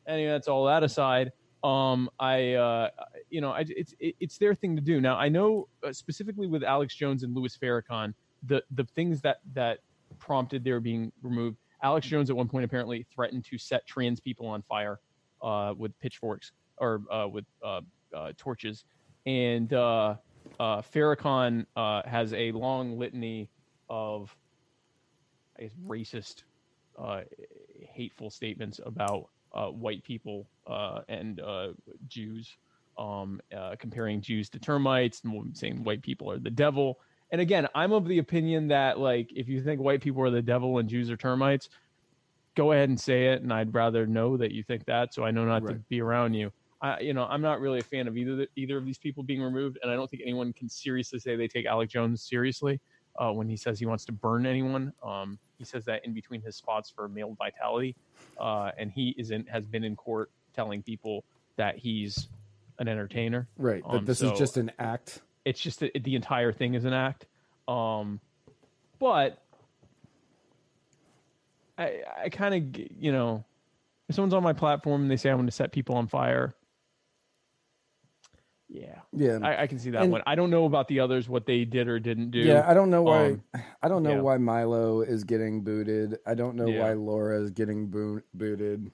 Anyway, that's all that aside. Um, I, uh, you know, I, it's it, it's their thing to do. Now, I know uh, specifically with Alex Jones and Louis Farrakhan, the the things that that prompted their being removed. Alex Jones at one point apparently threatened to set trans people on fire uh, with pitchforks or uh, with uh, uh, torches, and uh, Farrakhan uh, has a long litany of, I guess, racist, uh, hateful statements about uh, white people uh, and uh, Jews, um, uh, comparing Jews to termites and saying white people are the devil. And again, I'm of the opinion that like if you think white people are the devil and Jews are termites, go ahead and say it. And I'd rather know that you think that, so I know not to be around you. I, you know, I'm not really a fan of either either of these people being removed, and I don't think anyone can seriously say they take Alex Jones seriously uh, when he says he wants to burn anyone. Um, he says that in between his spots for male vitality, uh, and he isn't has been in court telling people that he's an entertainer. Right. That Um, this so- is just an act. It's just that the entire thing is an act. Um, but I I kind of you know if someone's on my platform and they say I want to set people on fire. Yeah, Yeah. I, I can see that And- one. I don't know about the others, what they did or didn't do. Yeah, I don't know why. Um, I don't know yeah. why Milo is getting booted. I don't know Yeah. why Laura is getting boo- booted.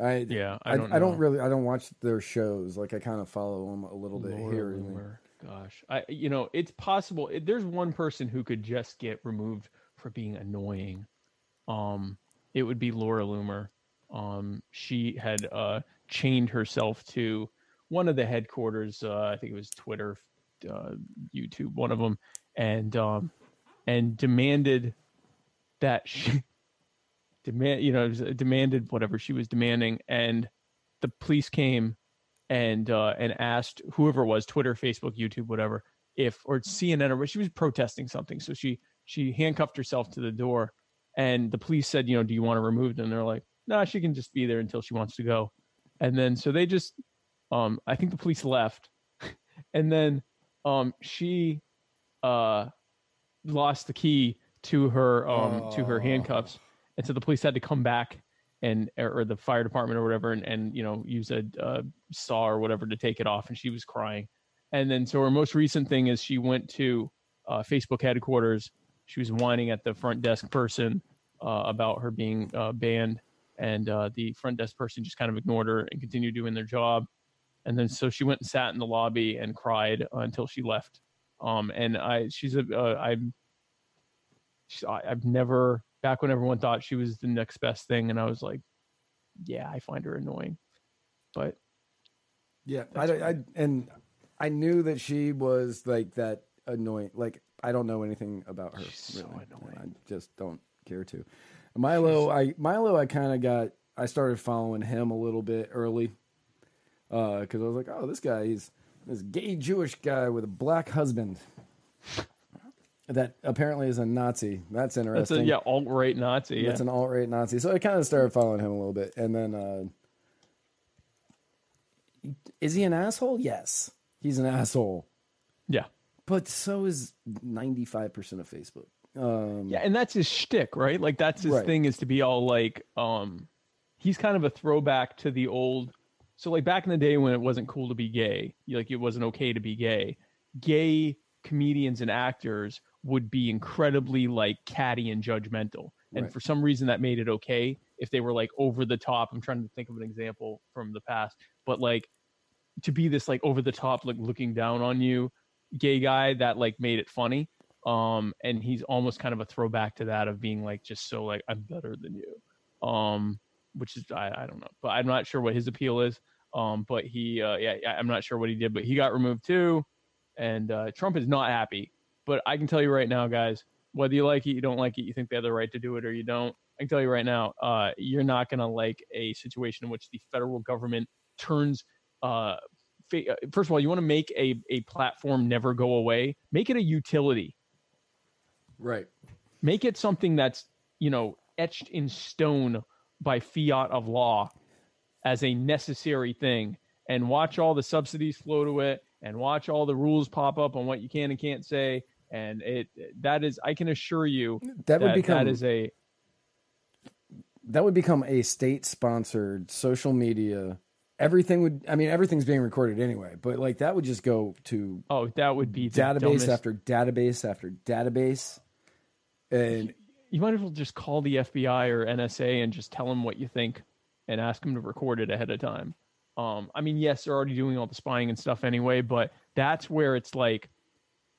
I Yeah, I I, don't I don't really I don't watch their shows. Like I kind of follow them a little bit Laura here. and there. Gosh, I you know it's possible. There's one person who could just get removed for being annoying. Um, it would be Laura Loomer. Um, she had uh chained herself to one of the headquarters. Uh, I think it was Twitter, uh, YouTube, one of them, and um, and demanded that she demand you know demanded whatever she was demanding, and the police came and uh, and asked whoever it was, Twitter, Facebook, YouTube, whatever, if or CNN or she was protesting something. So she she handcuffed herself to the door, and the police said, you know, do you want to remove them? And they're like, no, nah, she can just be there until she wants to go. And then so they just, um, I think the police left, and then um she uh lost the key to her um to her Oh. handcuffs, and so the police had to come back and or, the fire department or whatever and, and you know use a, uh saw or whatever to take it off. And she was crying. And then so her most recent thing is she went to uh, facebook headquarters. She was whining at the front desk person uh, about her being uh, banned. And uh, the front desk person just kind of ignored her and continued doing their job and then so she went and sat in the lobby and cried until she left um, and i she's a uh, i'm she's, I, I've never back when everyone thought she was the next best thing, and I was like, yeah, I find her annoying, but Yeah, I, don't- I and I knew that she was like that annoying. Like I don't know anything about her. She's so really. annoying. I just don't care to. Milo, I Milo, I kind of got. I started following him a little bit early because I was like, oh, this guy, he's this gay Jewish guy with a black husband. That apparently is a Nazi. That's that's interesting. a yeah alt right Nazi. Yeah, That's an alt right Nazi. So I kind of started following him a little bit, and then uh, is he an asshole? Yes, he's an asshole. yeah. But so is ninety five percent of Facebook. Um, Yeah, and that's his shtick, right? Like that's his Right. thing is to be all like, um, he's kind of a throwback to the old. So like back in the day when it wasn't cool to be gay, like it wasn't okay to be gay. Gay comedians and actors would be incredibly like catty and judgmental, and Right. for some reason that made it okay if they were like over the top. I'm trying to think of an example from the past, but like to be this like over the top, like looking down on you, gay guy that like made it funny um and he's almost kind of a throwback to that of being like just so like i'm better than you um which is i, I don't know but i'm not sure what his appeal is um but he uh yeah i'm not sure what he did but he got removed too and uh trump is not happy but i can tell you right now guys whether you like it you don't like it you think they have the right to do it or you don't i can tell you right now uh you're not gonna like a situation in which the federal government turns uh fa- uh, first of all you want to make a a platform never go away make it a utility Right. make it something that's you know etched in stone by fiat of law as a necessary thing and watch all the subsidies flow to it and watch all the rules pop up on what you can and can't say and it that is i can assure you That would become that is a that would become a state sponsored social media. Everything would. I mean, everything's being recorded anyway. But like that would just go to oh that would be database dumbest- after database after database, and you might as well just call the FBI or NSA and just tell them what you think and ask them to record it ahead of time. Um, I mean, yes, they're already doing all the spying and stuff anyway, but that's where it's like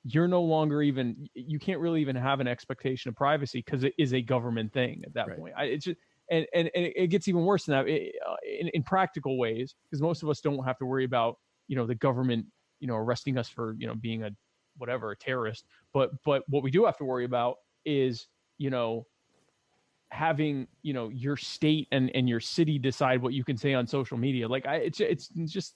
you're no longer even you can't really even have an expectation of privacy because it is a government thing at that Right. point. I, it's just and, and and it gets even worse than that i- uh, in, in practical ways because most of us don't have to worry about you know the government you know arresting us for you know being a whatever a terrorist but but what we do have to worry about is you know having you know your state and and your city decide what you can say on social media. Like i it's it's just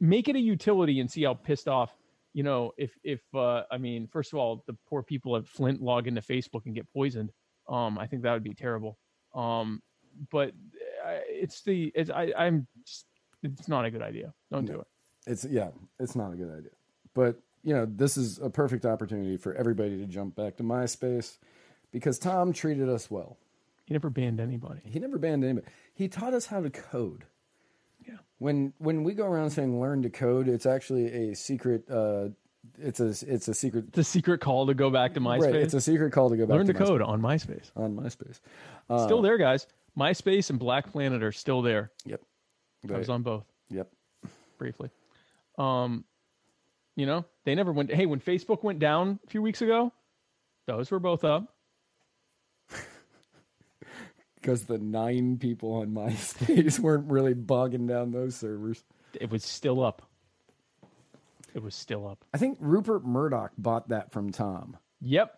make it a utility and see how pissed off you know if if uh i mean first of all the poor people at flint log into facebook and get poisoned. Um i think that would be terrible. Um but uh, it's the it's i i'm just, it's not a good idea. Don't do it. It's yeah, it's not a good idea. But you know, this is a perfect opportunity for everybody to jump back to MySpace because Tom treated us well. he never banned anybody He never banned anybody. He taught us how to code. Yeah. When when we go around saying learn to code, it's actually a secret. Uh, it's a it's a secret. it's a secret call to go back to myspace Right, it's a secret call to go back learn to to code on myspace MySpace, on MySpace. still there guys myspace and black planet are still there Yep. i was on both Yep. briefly. Um, you know, they never went. Hey, when Facebook went down a few weeks ago, those were both up. Because the nine people on MySpace weren't really bogging down those servers. It was still up. It was still up. I think Rupert Murdoch bought that from Tom. Yep.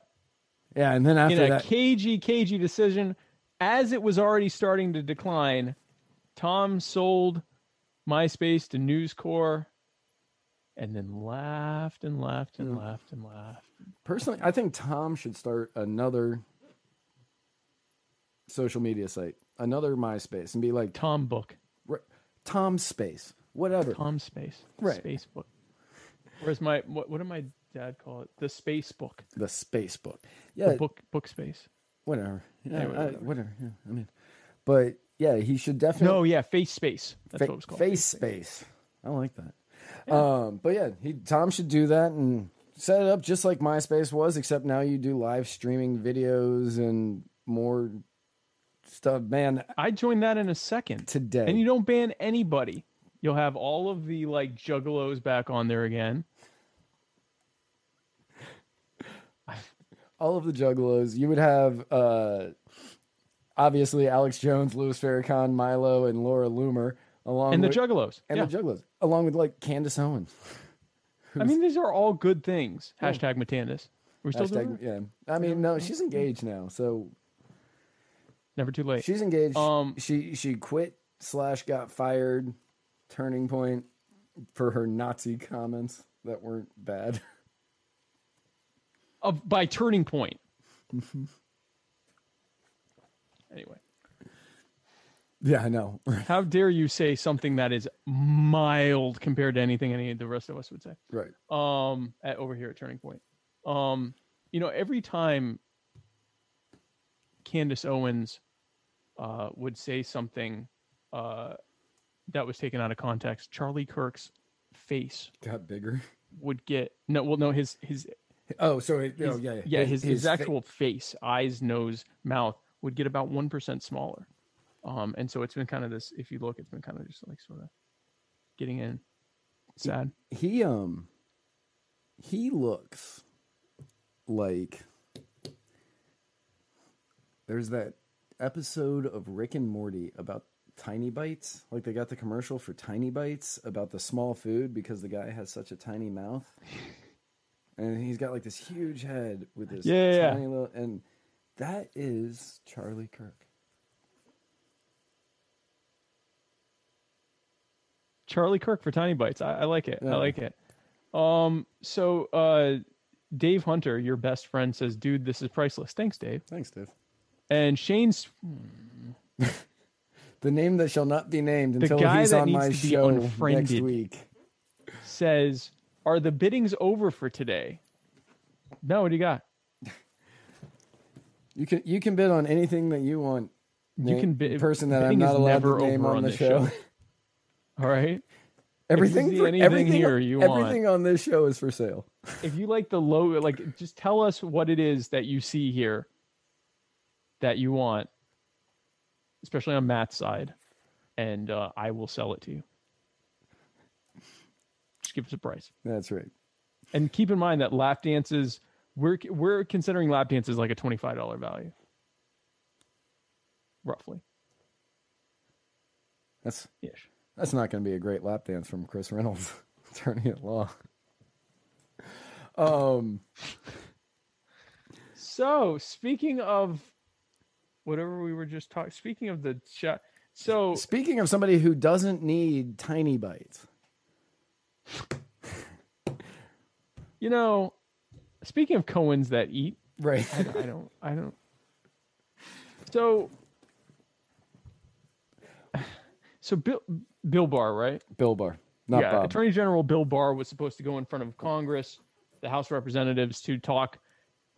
Yeah, and then In after a that, cagey, cagey decision, as it was already starting to decline, Tom sold MySpace to News Corp, and then laughed and laughed and hmm. laughed and laughed. personally, I think Tom should start another social media site, another MySpace, and be like Tom Book, r- Tom Space, whatever. Tom Space, Right. Space Book. Whereas my what, what did my dad call it? The Space Book. The Space Book. Yeah, the book book space. whatever. Yeah, Yeah, I- whatever. whatever. Yeah, I mean, but yeah, he should definitely. No, yeah, face space. That's Fa- what it was called. Face space. I like that. Um, but yeah, he Tom should do that and set it up just like MySpace was, except now you do live streaming videos and more stuff. Man, I'd join that in a second. Today. And you don't ban anybody. You'll have all of the like juggalos back on there again. all of the juggalos. You would have uh, obviously Alex Jones, Louis Farrakhan, Milo, and Laura Loomer, along And the with, juggalos. and yeah. the juggalos, along with like Candace Owens. I mean, these are all good things. Hashtag Matandis. We're still doing Hashtag, it? yeah. I mean, no, she's engaged now, so Never too late. She's engaged. Um, she she quit slash got fired. Turning point for her Nazi comments that weren't bad. Of by turning point. anyway, Yeah, I know. how dare you say something that is mild compared to anything any of the rest of us would say? right. um at over here at turning point um you know, every time Candace Owens uh, would say something uh, that was taken out of context, Charlie Kirk's face Got bigger. would get no. Well, no, his his Oh, so it, his, oh, yeah, yeah, his, his, fa- actual face, eyes, nose, mouth would get about one percent smaller. Um, and so it's been kind of this. If you look, it's been kind of just like sort of getting in. Sad. he um he looks like there's that episode of Rick and Morty about tiny bites like they got the commercial for tiny bites about the small food because the guy has such a tiny mouth and he's got like this huge head with this Yeah, yeah, yeah. tiny little and that is Charlie Kirk Charlie Kirk for Tiny Bites. I, I like it. Yeah. I like it. Um. So, uh, Dave Hunter, your best friend, says, "Dude, this is priceless." Thanks, Dave. thanks Dave And Shane's the name that shall not be named The until guy he's that on needs my to be show next week says, "Are the biddings over for today?" No. What do you got? You can you can bid on anything that you want. You can bid- person that I'm not allowed to name on, on the show. show. All right. everything, for, anything everything here you want. everything on this show is for sale. if you like the logo, like just tell us what it is that you see here that you want, especially on Matt's side, and uh, I will sell it to you. Just give us a price, That's right. and keep in mind that lap dances we're we're considering lap dances like a twenty five dollar value, roughly That's ish. that's not going to be a great lap dance from Chris Reynolds, attorney at law. Um, So speaking of whatever we were just talking, speaking of the shot, so speaking of somebody who doesn't need tiny bites, you know, speaking of Cohens that eat, right? I, I don't, I don't. So, so Bill, Bill Barr, right? Bill Barr, not yeah, Bob. Attorney General Bill Barr was supposed to go in front of Congress, the House of Representatives, to talk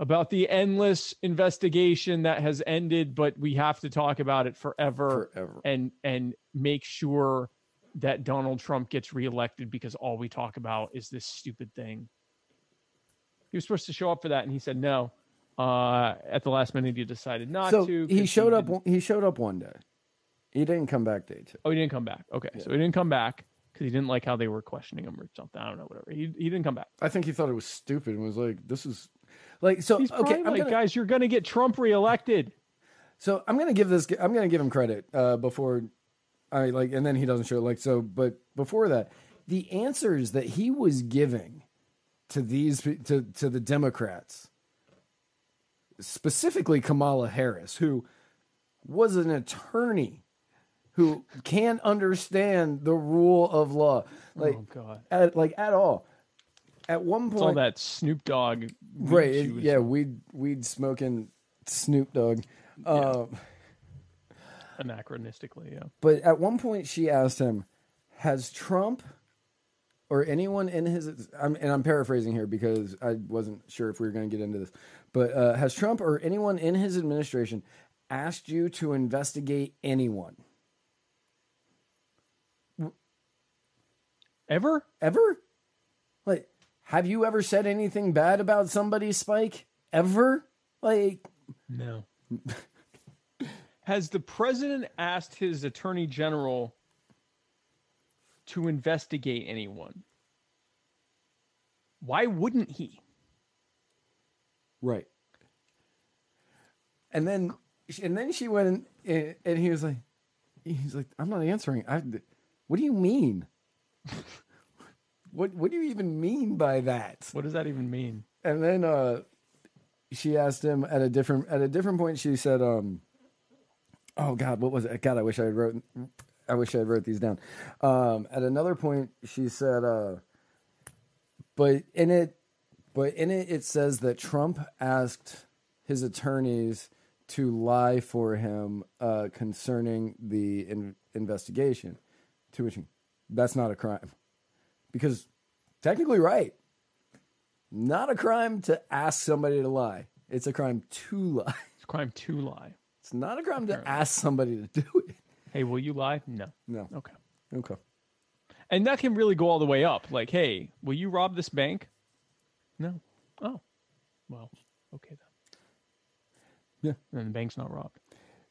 about the endless investigation that has ended, but we have to talk about it forever, Forever. and and make sure that Donald Trump gets reelected because all we talk about is this stupid thing. He was supposed to show up for that, and he said no. Uh, at the last minute, he decided not so to. he showed up. didn't- He showed up one day. He didn't come back day two. Oh, he didn't come back. Okay, so he didn't come back because he didn't like how they were questioning him or something. I don't know, whatever. He he didn't come back. I think he thought it was stupid and was like, "This is like so." He's okay, gonna, guys, you're gonna get Trump reelected. So I'm gonna give this. I'm gonna give him credit uh, before I like, and then he doesn't show like so. But before that, the answers that he was giving to these to to the Democrats, specifically Kamala Harris, who was an attorney who can't understand the rule of law, like oh God, at like at all. At one it's all that Snoop Dogg. right? was- yeah, weed weed smoking Snoop Dogg. Um, anachronistically, yeah. But at one point, she asked him, "Has Trump or anyone in his?" I'm, and I'm paraphrasing here because I wasn't sure if we were going to get into this. But uh, has Trump or anyone in his administration asked you to investigate anyone Ever? ever? Like, have you ever said anything bad about somebody, Spike? Ever? Like, No. Has the president asked his attorney general to investigate anyone? Why wouldn't he? Right. And then, and then she went and, and he was like, he's like, I'm not answering. I, what do you mean? What What do you even mean by that? What does that even mean? And then uh, she asked him at a different at a different point. She said, um, "Oh God, what was it? God, I wish I had wrote. I wish I had wrote these down." Um, at another point, she said, uh, "But in it, but in it, it says that Trump asked his attorneys to lie for him uh, concerning the in- investigation." To which, that's not a crime, because technically, right. Not a crime to ask somebody to lie. It's a crime to lie. It's a crime to lie. It's not a crime to ask somebody to do it. Hey, will you lie? No. No. Okay. Okay. And that can really go all the way up. Like, hey, will you rob this bank? No. Oh. Well, okay then. Yeah. And the bank's not robbed.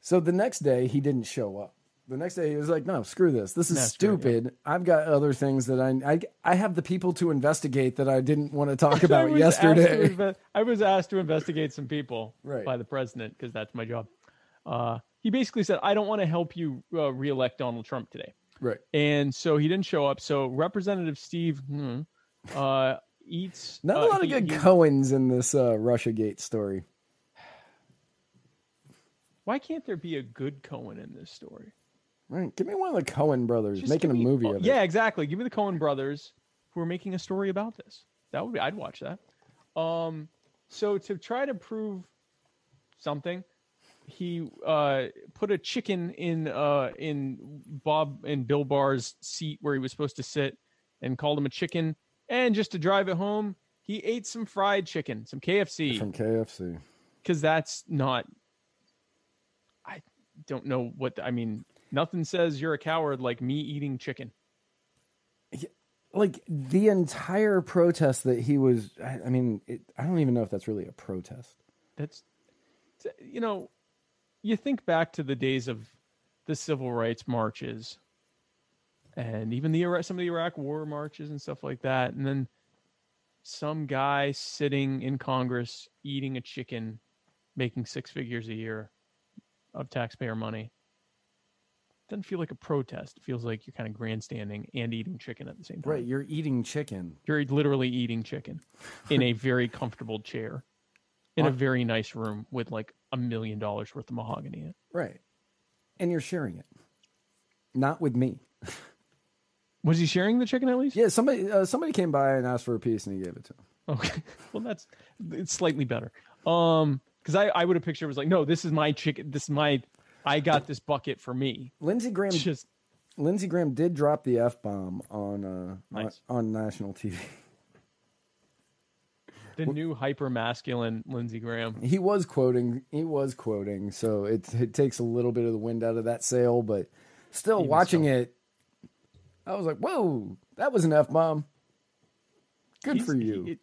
So the next day he didn't show up. The next day he was like, "No, screw this. This is No, it, yeah. stupid. I've got other things that I, I I have the people to investigate that I didn't want to talk about yesterday." inve- I was asked to investigate some people Right. by the president because that's my job. Uh, he basically said, "I don't want to help you uh, reelect Donald Trump today," right. and so he didn't show up. So Representative Steve hmm, uh, eats. Not uh, a lot of good he- Cohens in this uh, RussiaGate story. Why can't there be a good Cohen in this story? Right. Give me one of the Coen brothers Just making a me- movie oh, of it. Yeah, exactly. Give me the Coen brothers who are making a story about this. That would be. I'd watch that. Um, so to try to prove something, he uh, put a chicken in uh, in Bob and Bill Barr's seat where he was supposed to sit, and called him a chicken. And just to drive it home, he ate some fried chicken, some KFC From KFC. because that's not i don't know what I mean nothing says you're a coward like me eating chicken Like the entire protest that he was, I, I mean, it, I don't even know if that's really a protest. that's you know you think back to the days of the civil rights marches and even the some of the Iraq war marches and stuff like that and then some guy sitting in Congress eating a chicken making six figures a year of taxpayer money doesn't feel like a protest it feels like you're kind of grandstanding and eating chicken at the same time Right. You're eating chicken. You're literally eating chicken in a very comfortable chair in a very nice room with like a million dollars worth of mahogany in it. Right. And you're sharing it. Not with me. Was he sharing the chicken at least? Yeah, somebody uh, somebody came by and asked for a piece and he gave it to him. Okay. Well, that's it's slightly better. Um, because I I would have pictured it was like, no, this is my chicken. This is my. I got this bucket for me. Lindsey Graham Just Lindsey Graham did drop the F bomb on uh Nice. on, on national TV. the new hyper masculine Lindsey Graham. He was quoting he was quoting, so it it takes a little bit of the wind out of that sail, but still watching it I was like, "Whoa, that was an F bomb." Good He's- for you. it-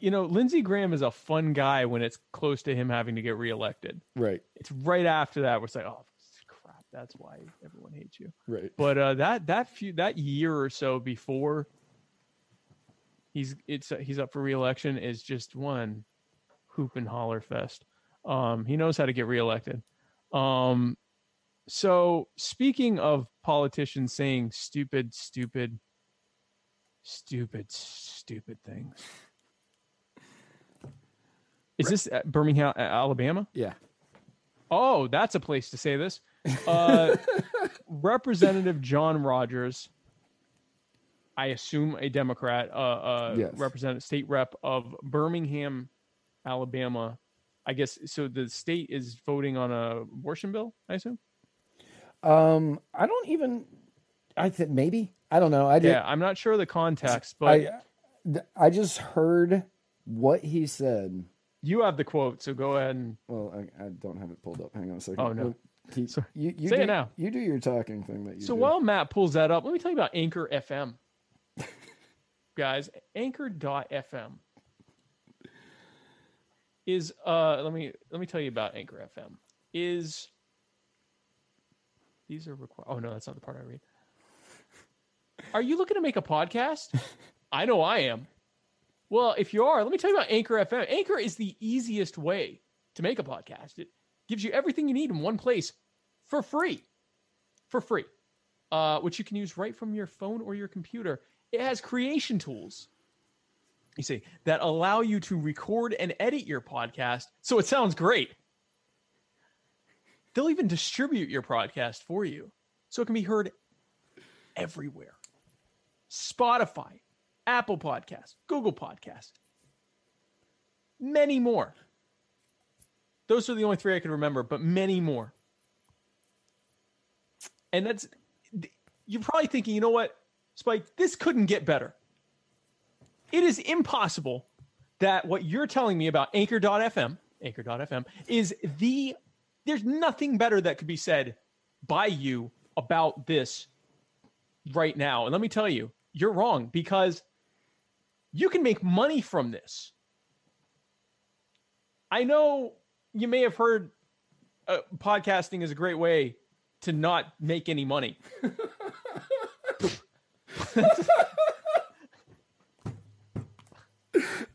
you know, Lindsey Graham is a fun guy when it's close to him having to get reelected. right. It's right after that where it's like, oh crap, that's why everyone hates you. Right. But uh, that that few that year or so before he's it's he's up for reelection is just one hoop and holler fest. Um, he knows how to get reelected. Um, so speaking of politicians saying stupid, stupid, stupid, stupid things. Is this at Birmingham, Alabama? Yeah. Oh, that's a place to say this. Uh, Representative John Rogers, I assume a Democrat, uh, uh, Yes. representative state rep of Birmingham, Alabama. I guess so. The state is voting on a abortion bill. I assume. Um I don't even I think maybe. I don't know. I did Yeah, I'm not sure of the context, but I I just heard what he said. You have the quote, so go ahead and Well, I, I don't have it pulled up. Hang on a second. Oh, no. Well, He, Sorry. you, you Say it do, now. You do your talking thing that you So do. while Matt pulls that up, let me tell you about Anchor FM. Guys, anchor.fm is uh let me let me tell you about Anchor FM. Is these are required Oh no, that's not the part I read. Are you looking to make a podcast? I know I am. Well, if you are, let me tell you about Anchor FM. Anchor is the easiest way to make a podcast. It gives you everything you need in one place for free. For free uh, which you can use right from your phone or your computer. It has creation tools, you see, that allow you to record and edit your podcast so it sounds great. They'll even distribute your podcast for you so it can be heard everywhere Spotify, Apple Podcasts, Google Podcasts, many more. Those are the only three I can remember, but many more. And that's you're probably thinking, you know what, Spike, this couldn't get better. It is impossible that what you're telling me about Anchor.fm, Anchor.fm, is the there's nothing better that could be said by you about this right now. And let me tell you, you're wrong because you can make money from this. I know you may have heard uh, podcasting is a great way to not make any money.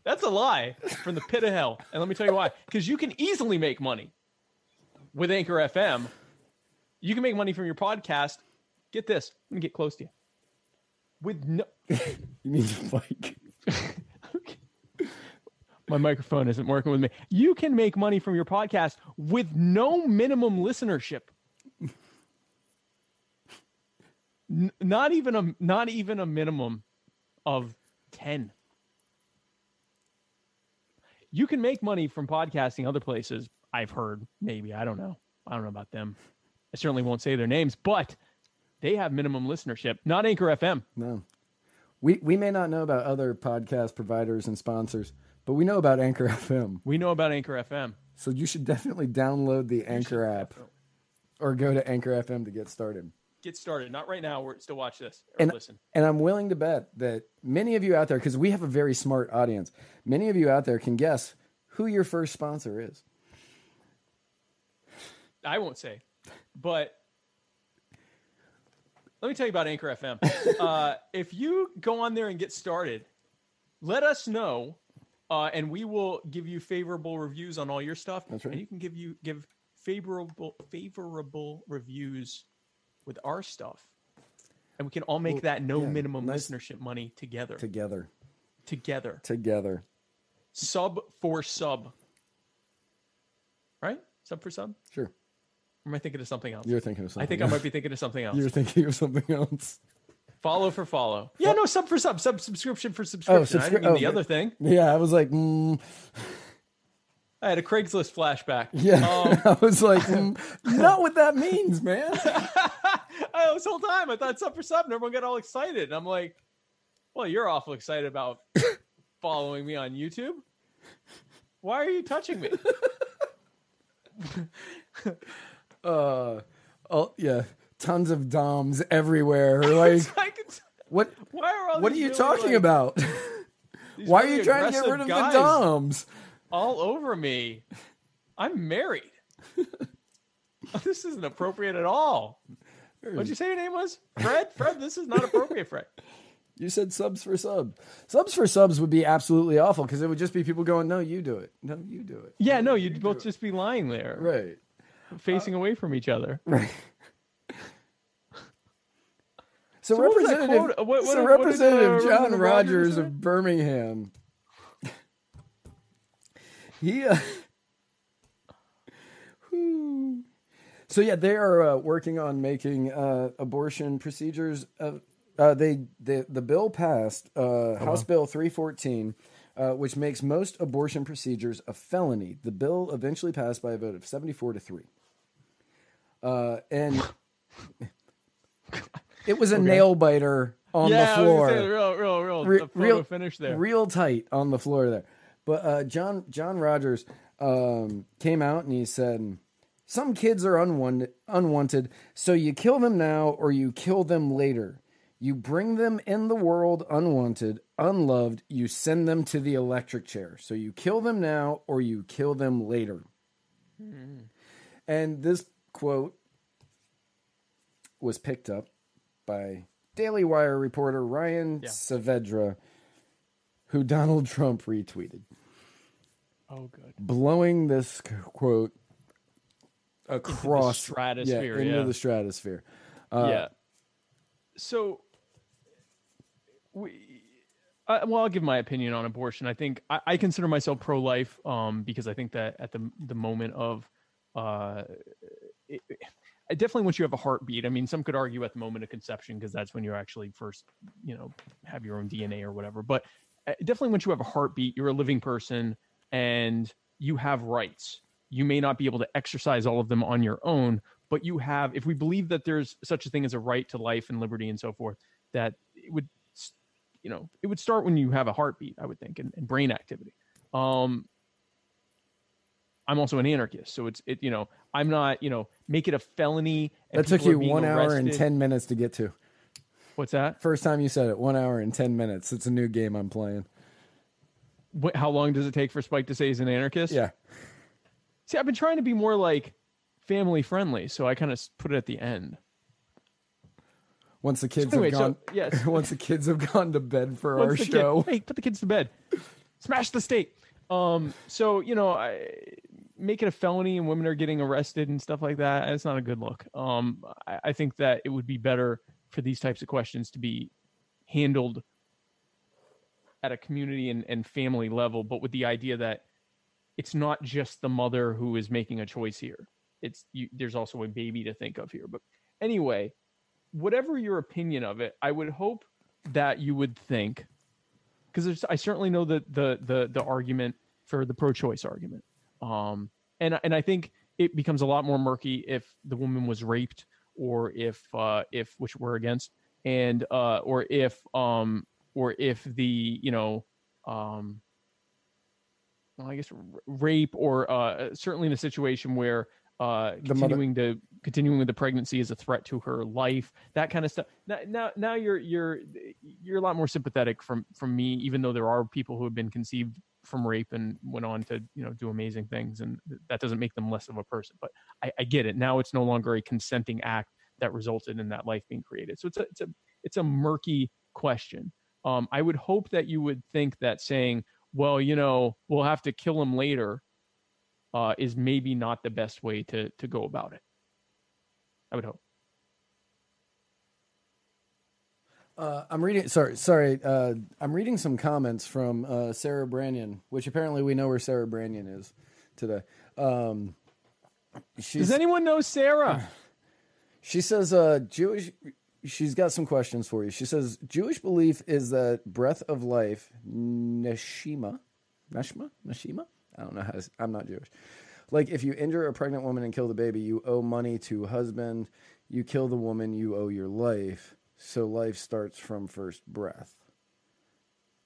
That's a lie from the pit of hell. And let me tell you why. Because you can easily make money with Anchor FM. You can make money from your podcast. Get this. Let me get close to you. With no You need to like. my microphone isn't working with me. You can make money from your podcast with no minimum listenership. N- not even a not even a minimum of 10. You can make money from podcasting other places. I've heard, maybe, I don't know. I don't know about them. I certainly won't say their names, but they have minimum listenership. Not Anchor FM. No. We we may not know about other podcast providers and sponsors, but we know about Anchor FM. We know about Anchor FM. So you should definitely download the Anchor app or go to Anchor FM to get started. Get started. Not right now. We're still watch this or And, listen. and I'm willing to bet that many of you out there, because we have a very smart audience, many of you out there can guess who your first sponsor is. I won't say, but let me tell you about Anchor FM. uh, if you go on there and get started, let us know, uh, and we will give you favorable reviews on all your stuff. That's right. And you can give you give favorable favorable reviews with our stuff, and we can all make Well, that no yeah, minimum nice- listenership money together. Together. together, Together. sub for sub. Right? Sub for sub. Sure. Or am I thinking of something else? You're thinking of something. Else. I think I might be thinking of something else. You're thinking of something else. Follow for follow. Yeah, no, sub for sub, sub subscription for subscription. I subscri- didn't mean oh, the other thing. Yeah, I was like, mm, I had a Craigslist flashback. yeah. Um, I was like, mm, not what that means, man. I, this whole time I thought sub for sub, and everyone got all excited. And I'm like, well, you're awful excited about following me on YouTube. Why are you touching me? Uh, oh yeah, tons of doms everywhere. Like, what? why are all What are these you really, talking like, about? Why are really you trying to get aggressive rid of guys the doms? all over me? I'm married. this isn't appropriate at all. What'd you say your name was? Fred? Fred, this is not appropriate, Fred. You said subs for subs. Subs for subs would be absolutely awful because it would just be people going, "No, you do it. No, you do it." Yeah, no, you'd both just be lying there, Right. Facing away from each other. Right. So, So Representative? What- what so what Representative uh, John Rogers of Birmingham. he. Uh, so yeah, they are uh, working on making uh, abortion procedures. Uh, uh, they the the bill passed uh, House Bill three fourteen. Uh, which makes most abortion procedures a felony. The bill eventually passed by a vote of 74 to 3. Uh, and it was a nail biter on yeah, the floor. say, real, real, real, Re- real finish there. real tight on the floor there. But uh, John John Rogers um, came out and he said, "Some kids are unwanted, unwanted, so you kill them now or you kill them later. You bring them in the world unwanted, unloved. You send them to the electric chair. So you kill them now or you kill them later." And this quote was picked up by Daily Wire reporter Ryan Yeah. Saavedra, who Donald Trump retweeted, oh, good. blowing this quote across stratosphere, into yeah. the stratosphere. Uh, yeah. So, we. Uh, well, I'll give my opinion on abortion. I think I, I consider myself pro-life um, because I think that at the the moment of, uh, it, it- definitely once you have a heartbeat. I mean, some could argue at the moment of conception because that's when you actually first, you know, have your own DNA or whatever. But uh, definitely once you have a heartbeat, you're a living person and you have rights. You may not be able to exercise all of them on your own, but you have. If we believe that there's such a thing as a right to life and liberty and so forth, that it would, you know, it would start when you have a heartbeat. I would think, and, and brain activity. Um, I'm also an anarchist, so it's it. You know, I'm not. You know, make it a felony. and That took you one hour and 10 minutes to get to. What's that? First time you said it, one hour and 10 minutes. It's a new game I'm playing. How long does it take for Spike to say he's an anarchist? Yeah. See, I've been trying to be more like family friendly, so I kind of put it at the end. Once the kids anyway, have so, gone, yes. once the kids have gone to bed for Once our the kid- show, hey, put the kids to bed. Smash the state. Um, so you know, I, make it a felony and women are getting arrested and stuff like that. It's not a good look. Um, I, I think that it would be better for these types of questions to be handled at a community and, and family level, but with the idea that it's not just the mother who is making a choice here. It's you, there's also a baby to think of here. But anyway, whatever your opinion of it, I would hope that you would think, because I certainly know the the the the argument for the pro-choice argument, um, and and I think it becomes a lot more murky if the woman was raped or if uh, if which we're against, and uh, or if um or if the you know um well, I guess r- rape or uh, certainly in a situation where uh, mother- continuing to continuing with the pregnancy is a threat to her life, that kind of stuff. Now, now, now you're you're you're a lot more sympathetic from from me, even though there are people who have been conceived from rape and went on to you know do amazing things, and that doesn't make them less of a person. But I, I get it. Now it's no longer a consenting act that resulted in that life being created. So it's a it's a it's a murky question. Um, I would hope that you would think that saying, well, you know, we'll have to kill him later, uh, is maybe not the best way to to go about it. I would hope. Uh, I'm reading. Sorry, sorry. Uh, I'm reading some comments from uh, Sarah Branyan, which apparently we know where Sarah Branyan is today. Um, Does anyone know Sarah? she says uh, Jewish. She's got some questions for you. She says Jewish belief is that breath of life, neshima, neshma, neshima. I don't know how. To, I'm not Jewish. Like if you injure a pregnant woman and kill the baby, you owe money to husband. You kill the woman, you owe your life. So life starts from first breath.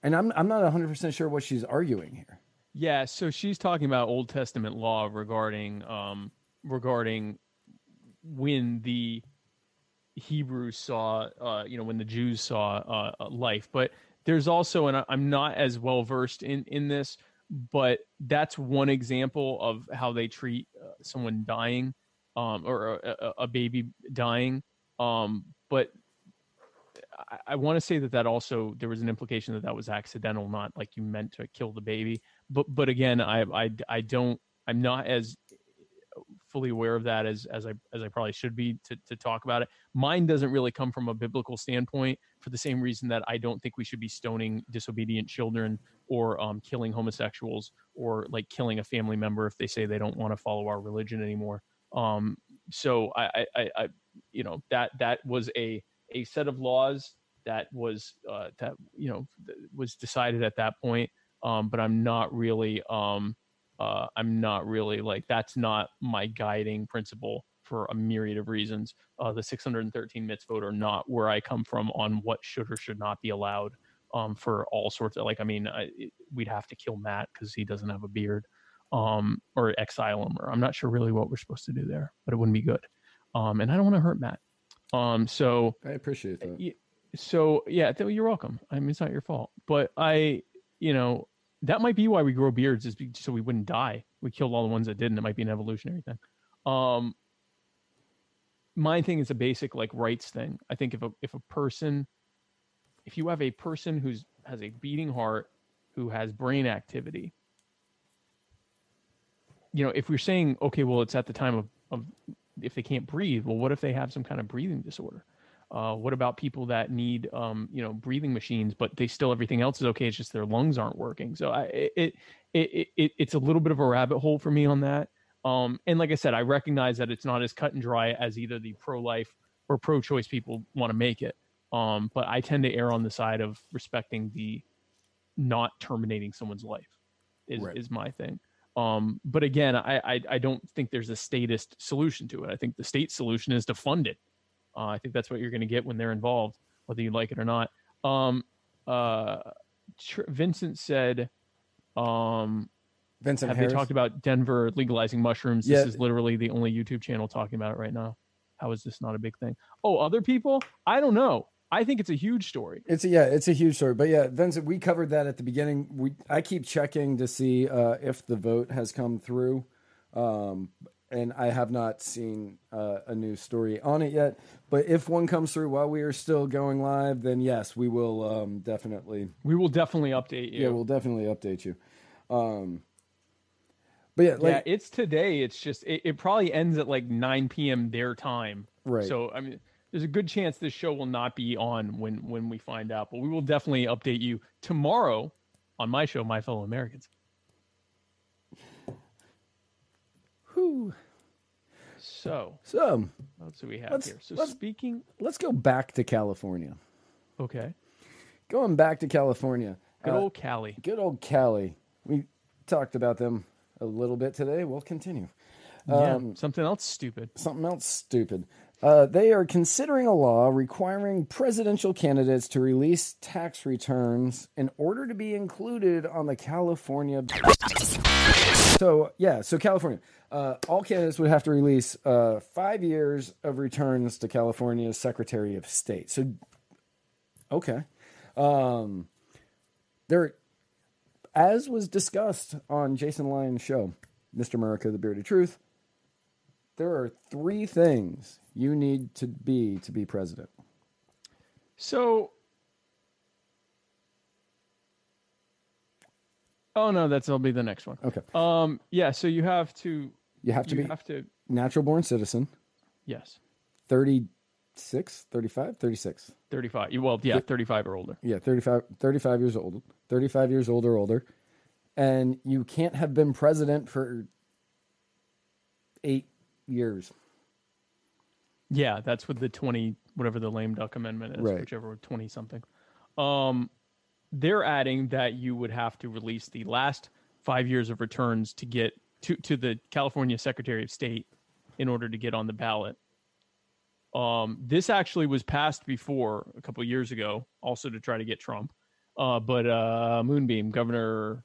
And I'm I'm not 100 percent sure what she's arguing here. Yeah, so she's talking about Old Testament law regarding um regarding when the Hebrews saw uh you know when the Jews saw uh, life, but there's also and I'm not as well versed in in this, but that's one example of how they treat uh, someone dying um or a, a baby dying um but I, I want to say that that also there was an implication that that was accidental, not like you meant to kill the baby. But but again, I I I don't I'm not as fully aware of that as as I as I probably should be to to talk about it. Mine doesn't really come from a biblical standpoint for the same reason that I don't think we should be stoning disobedient children or um, killing homosexuals or like killing a family member if they say they don't want to follow our religion anymore. Um, so I, I, I, I, you know, that that was a a set of laws that was uh, that you know was decided at that point. Um, but I'm not really um, uh, I'm not really like that's not my guiding principle for a myriad of reasons. Uh, the 613 mitzvot are not where I come from on what should or should not be allowed um, for all sorts of like. I mean, I, it, we'd have to kill Matt because he doesn't have a beard, um, or exile him, or I'm not sure really what we're supposed to do there, but it wouldn't be good. Um, and I don't want to hurt Matt. Um, so I appreciate that. so yeah, you're welcome. I mean, it's not your fault, but I, you know, that might be why we grow beards is so we wouldn't die. We killed all the ones that didn't. It might be an evolutionary thing. Um, my thing is a basic like rights thing. I think if a if a person, if you have a person who's has a beating heart, who has brain activity, you know, if we're saying okay, well, it's at the time of of if they can't breathe, well, what if they have some kind of breathing disorder? Uh, what about people that need, um, you know, breathing machines, but they still everything else is okay. It's just their lungs aren't working. So I, it, it, it, it it's a little bit of a rabbit hole for me on that. Um, and like I said, I recognize that it's not as cut and dry as either the pro-life or pro-choice people want to make it. Um, but I tend to err on the side of respecting the not terminating someone's life is Right. is my thing. Um, but again, I, I I don't think there's a statist solution to it. I think the state solution is to fund it. Uh, I think that's what you're going to get when they're involved, whether you like it or not. Um, uh, Tr- Vincent said, Um, Vincent have Harris. they talked about Denver legalizing mushrooms? Yeah. This is literally the only YouTube channel talking about it right now. How is this not a big thing? Oh, other people? I don't know. I think it's a huge story. It's a, yeah, it's a huge story. But yeah, Vincent, we covered that at the beginning. We I keep checking to see uh, if the vote has come through, um, and I have not seen uh, a new story on it yet. But if one comes through while we are still going live, then yes, we will um, definitely. We will definitely update you. Yeah, we'll definitely update you. Um, but yeah, like yeah, it's today. It's just it, it probably ends at like 9 p.m. their time. Right. So I mean, there's a good chance this show will not be on when when we find out, but we will definitely update you tomorrow on my show, My Fellow Americans. whew. So so what do we have here? So let's- speaking, let's go back to California. okay, Going back to California. good uh, old Cali. Good old Cali. We talked about them a little bit today. We'll continue. yeah, um, something else stupid. Something else stupid. Uh, they are considering a law requiring presidential candidates to release tax returns in order to be included on the California. So, yeah, so California. Uh, all candidates would have to release uh, five years of returns to California's Secretary of State. So, okay. Um, there, as was discussed on Jason Lyon's show, Mr. America, The Bearded Truth, there are three things you need to be to be president. So. Oh no, that's will be the next one. Okay. Um. Yeah. So you have to. You have to you be have to. natural born citizen, Yes. 36, 35, 36. 35. You- Well, yeah, 35 or older. Yeah, 35, 35 years old. 35 years old or older. And you can't have been president for eight years. Yeah, that's with the 20, whatever the lame duck amendment is, Right. whichever 20 something. Um, they're adding that you would have to release the last five years of returns to get to, to the California Secretary of State in order to get on the ballot. Um, this actually was passed before a couple of years ago, also to try to get Trump. Uh, but uh, Moonbeam, Governor,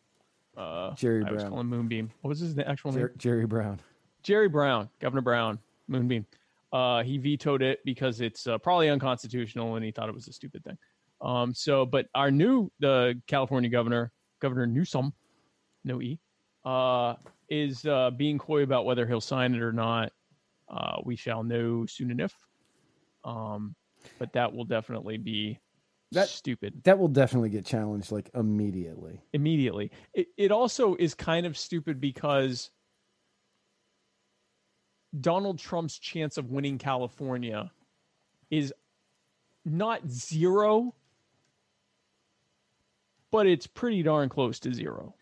uh, Jerry I Brown. call him Moonbeam. What was his actual name? Jerry Brown. Jerry Brown, Governor Brown, Moonbeam. Uh, he vetoed it because it's uh, probably unconstitutional, and he thought it was a stupid thing. Um, so, but our new the California governor, Governor Newsom, no e, uh, is uh, being coy about whether he'll sign it or not. Uh, we shall know soon enough. Um, but that will definitely be That- stupid That will definitely get challenged like immediately. immediately. It, it also is kind of stupid because Donald Trump's chance of winning California is not zero, but it's pretty darn close to zero.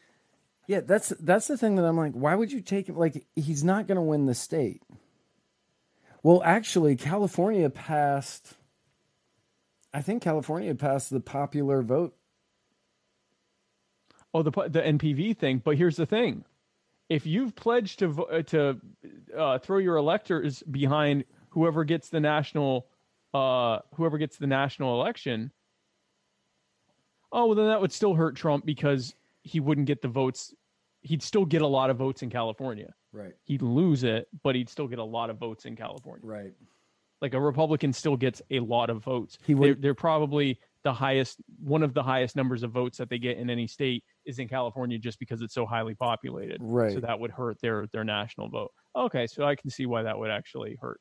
Yeah, that's that's the thing that I'm like, why would you take him? Like, he's not going to win the state. Well, actually, California passed. I think California passed the popular vote. Oh, the the NPV thing. But here's the thing: if you've pledged to uh, to uh, throw your electors behind whoever gets the national uh, whoever gets the national election, oh well, then that would still hurt Trump because he wouldn't get the votes. He'd still get a lot of votes in California. Right. He'd lose it, but he'd still get a lot of votes in California. Right. Like a Republican still gets a lot of votes. He they're, they're probably the highest, one of the highest numbers of votes that they get in any state is in California, just because it's so highly populated. Right. So that would hurt their their national vote. Okay, so I can see why that would actually hurt.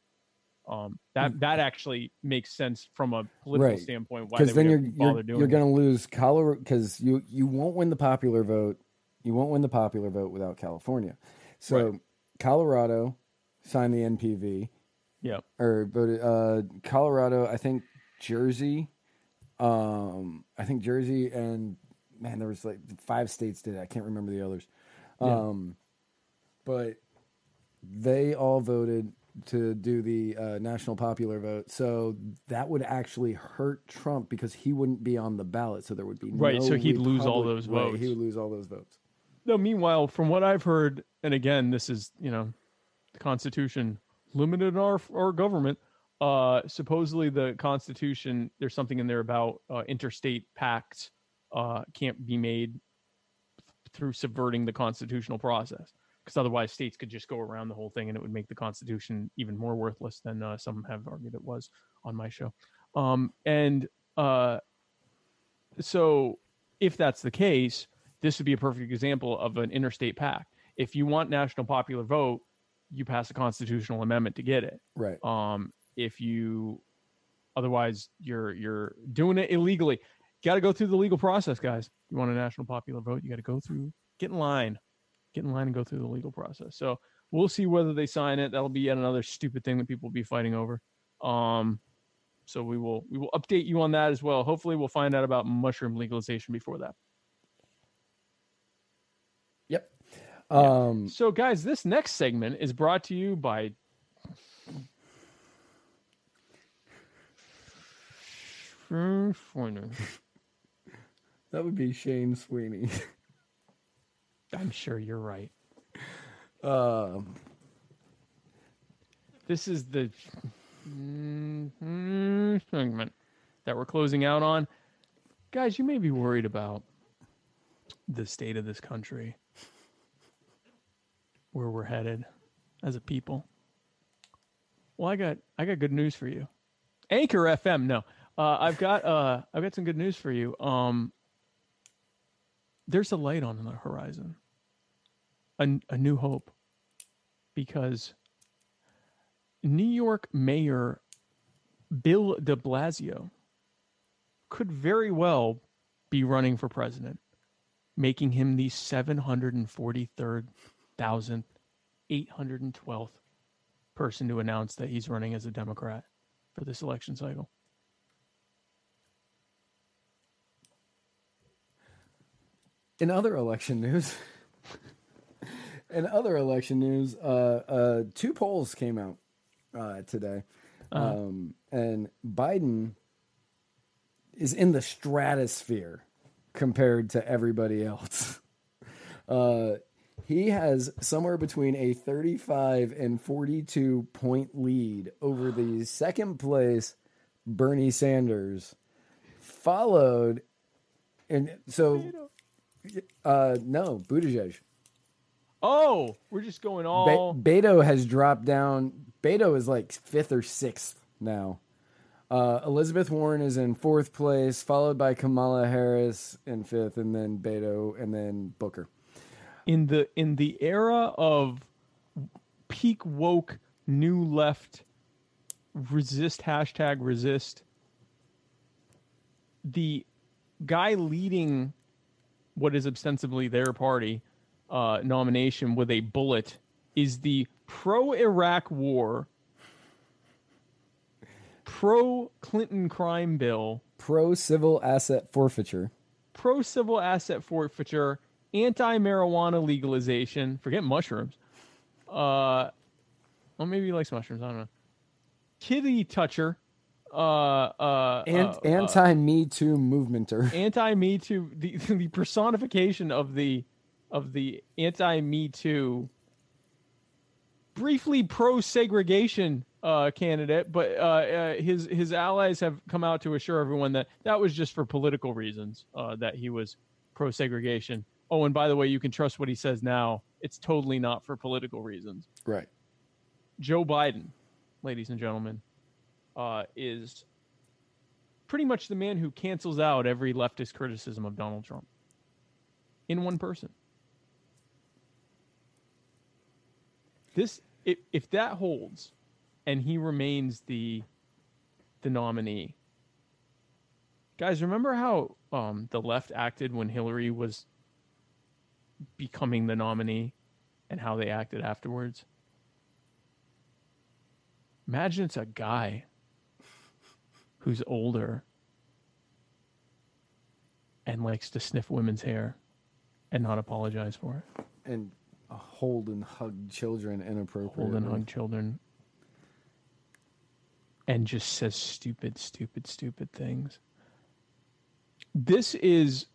Um, that that actually makes sense from a political Mm. Right. standpoint. Because then you're you're, doing you're going to lose Colorado because you you won't win the popular vote. You won't win the popular vote without California. So Right. Colorado signed the NPV Yeah. or voted. Uh, Colorado, I think Jersey, um, I think Jersey and man, there was like five states did. it. I can't remember the others. Yeah. Um, but they all voted to do the uh, national popular vote. So that would actually hurt Trump because he wouldn't be on the ballot. So there would be Right, no so he'd lose all those right, votes. he would lose all those votes. No, meanwhile, from what I've heard, and again, this is you know, the Constitution limited our our government. Uh, supposedly, the Constitution there's something in there about uh, interstate pacts uh, can't be made through subverting the constitutional process. Because otherwise, states could just go around the whole thing, and it would make the Constitution even more worthless than uh, some have argued it was on my show. Um, and uh, so, if that's the case, this would be a perfect example of an interstate pact. If you want national popular vote, you pass a constitutional amendment to get it. Right. Um, if you otherwise you're you're doing it illegally. Got to go through the legal process, guys. You want a national popular vote, you got to go through, get in line, get in line and go through the legal process. So we'll see whether they sign it. That'll be yet another stupid thing that people will be fighting over. Um, so we will we will update you on that as well. Hopefully, we'll find out about mushroom legalization before that. Yep. Um, So, guys, this next segment is brought to you by. That would be Shane Sweeney. I'm sure you're right. Um, This is the mm, segment that we're closing out on. Guys, you may be worried about the state of this country, where we're headed as a people. Well, I got I got good news for you. Anchor FM, no. Uh, I've got uh, I've got some good news for you. Um, there's a light on the horizon, a, a new hope, because New York Mayor Bill de Blasio could very well be running for president, making him the 743,812th person to announce that he's running as a Democrat for this election cycle. In other election news, in other election news, uh, uh, two polls came out uh, today, um, and Biden is in the stratosphere compared to everybody else. Uh, he has somewhere between a 35 and 42 point lead over the second place Bernie Sanders, followed, and so uh, no, Buttigieg. Oh, we're just going Be- all. Beto has dropped down. Beto is like fifth or sixth now. Uh, Elizabeth Warren is in fourth place, followed by Kamala Harris in fifth, and then Beto, and then Booker. in the in the era of peak woke new left resist hashtag resist the guy leading what is ostensibly their party uh, nomination with a bullet is the pro Iraq war, pro Clinton crime bill, Pro civil asset forfeiture. pro civil asset forfeiture, anti marijuana legalization. Forget mushrooms. Uh, well, maybe he likes mushrooms. I don't know. Kitty toucher. Uh, uh, And uh, anti Me Too movementer. anti Me Too. The the personification of the of the anti Me Too. Briefly pro segregation uh, candidate, but uh, uh, his his allies have come out to assure everyone that that was just for political reasons. Uh, that he was pro segregation. Oh, and by the way, you can trust what he says now. It's totally not for political reasons. Right. Joe Biden, ladies and gentlemen, uh, is pretty much the man who cancels out every leftist criticism of Donald Trump in one person. This, if, if that holds, and he remains the the nominee, guys, remember how um, the left acted when Hillary was becoming the nominee, and how they acted afterwards. Imagine it's a guy who's older and likes to sniff women's hair and not apologize for it. And hold and hug children inappropriately. Hold and hug children and just says stupid, stupid, stupid things. This is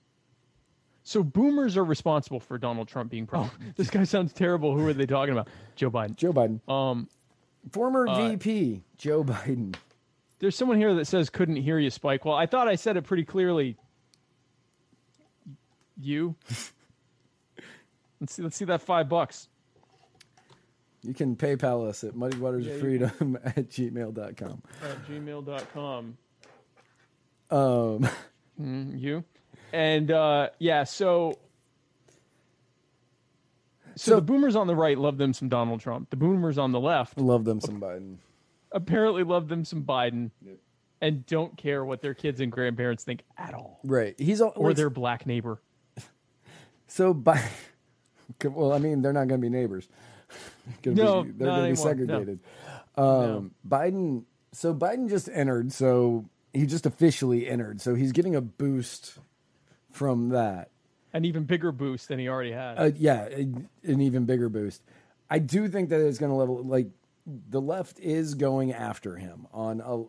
so boomers are responsible for Donald Trump being president. this guy sounds terrible. Who are they talking about? Joe Biden. Joe Biden. Um, Former uh, VP, Joe Biden. There's someone here that says couldn't hear you, Spike. Well, I thought I said it pretty clearly. You. Let's see. Let's see that five bucks. You can PayPal us at muddywatersfreedom at gmail.com. At gmail.com. Um, Mm, you. And uh, yeah, so. So, So- the boomers on the right love them some Donald Trump. The boomers on the left love them some Biden. Apparently love them some Biden Yep. and don't care what their kids and grandparents think at all. Right. He's all, Or their black neighbor. so by Well, I mean, they're not going to be neighbors. Gonna No, be, they're going to be anymore, no. segregated. Um, Biden. So Biden just entered. So he just officially entered. So he's getting a boost from that. An even bigger boost than he already had. Uh, yeah, an even bigger boost. I do think that it's going to level. Like the left is going after him on a,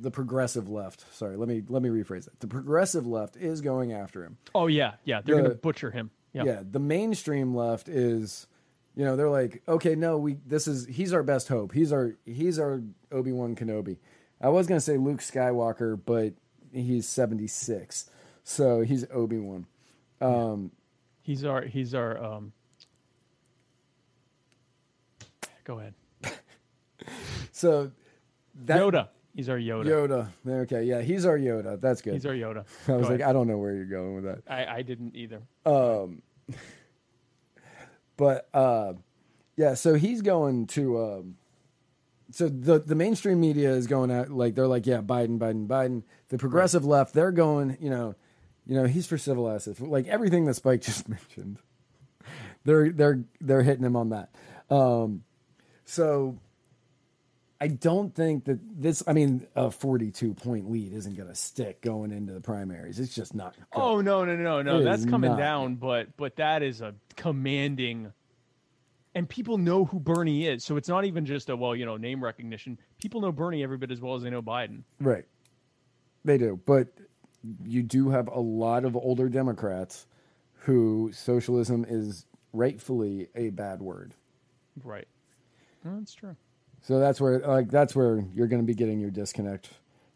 the progressive left. Sorry, let me let me rephrase that. The progressive left is going after him. oh, yeah. Yeah. They're the- going to butcher him. Yeah. Yeah, the mainstream left is, you know, they're like, okay, no, we this is he's our best hope. He's our he's our Obi Wan Kenobi. I was gonna say Luke Skywalker, but he's seventy six, so he's Obi Wan. Um, He's our, he's our, um, go ahead. So that Yoda. He's our Yoda. Yoda. Okay, yeah, he's our Yoda. That's good. He's our Yoda. I was Go like, ahead. I don't know where you're going with that. I, I didn't either. Um, but uh, yeah, so he's going to. Um, so the the mainstream media is going out like they're like, yeah, Biden, Biden, Biden. The progressive left, they're going, you know, you know, he's for civil assets, like everything that Spike just mentioned. They're they're they're hitting him on that. Um, so I don't think that this. I mean, a forty-two point lead isn't going to stick going into the primaries. It's just not. gonna- Oh no no no no! That's coming not. down, but but that is a commanding, and people know who Bernie is. So it's not even just a well, you know, name recognition. People know Bernie every bit as well as they know Biden. Right. They do. But you do have a lot of older Democrats who socialism is rightfully a bad word. Right. That's true. So that's where like that's where you're going to be getting your disconnect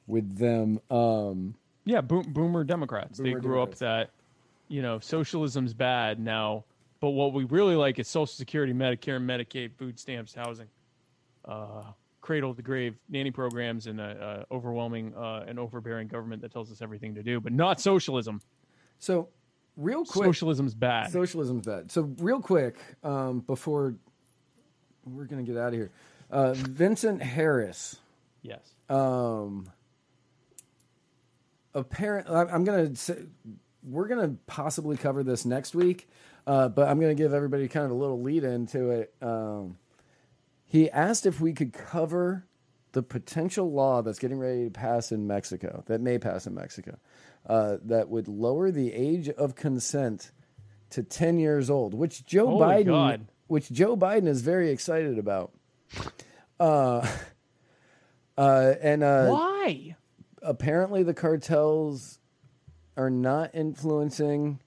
with them. Um Yeah, boom, boomer Democrats. Boomer they grew Democrats. up that, you know, socialism's bad now, but what we really like is Social Security, Medicare, Medicaid, food stamps, housing, uh, cradle to grave nanny programs, and a, a overwhelming uh, and overbearing government that tells us everything to do, but not socialism. so real quick Socialism's bad. socialism's bad. So real quick um before we're going to get out of here. Uh Vincent Harris yes. um apparent I- i'm gonna say we're gonna possibly cover this next week uh, but i'm gonna give everybody kind of a little lead into it um, he asked if we could cover the potential law that's getting ready to pass in mexico that may pass in mexico uh, that would lower the age of consent to 10 years old which joe Holy biden God. which joe biden is very excited about uh, uh, and uh, Why? apparently the cartels are not influencing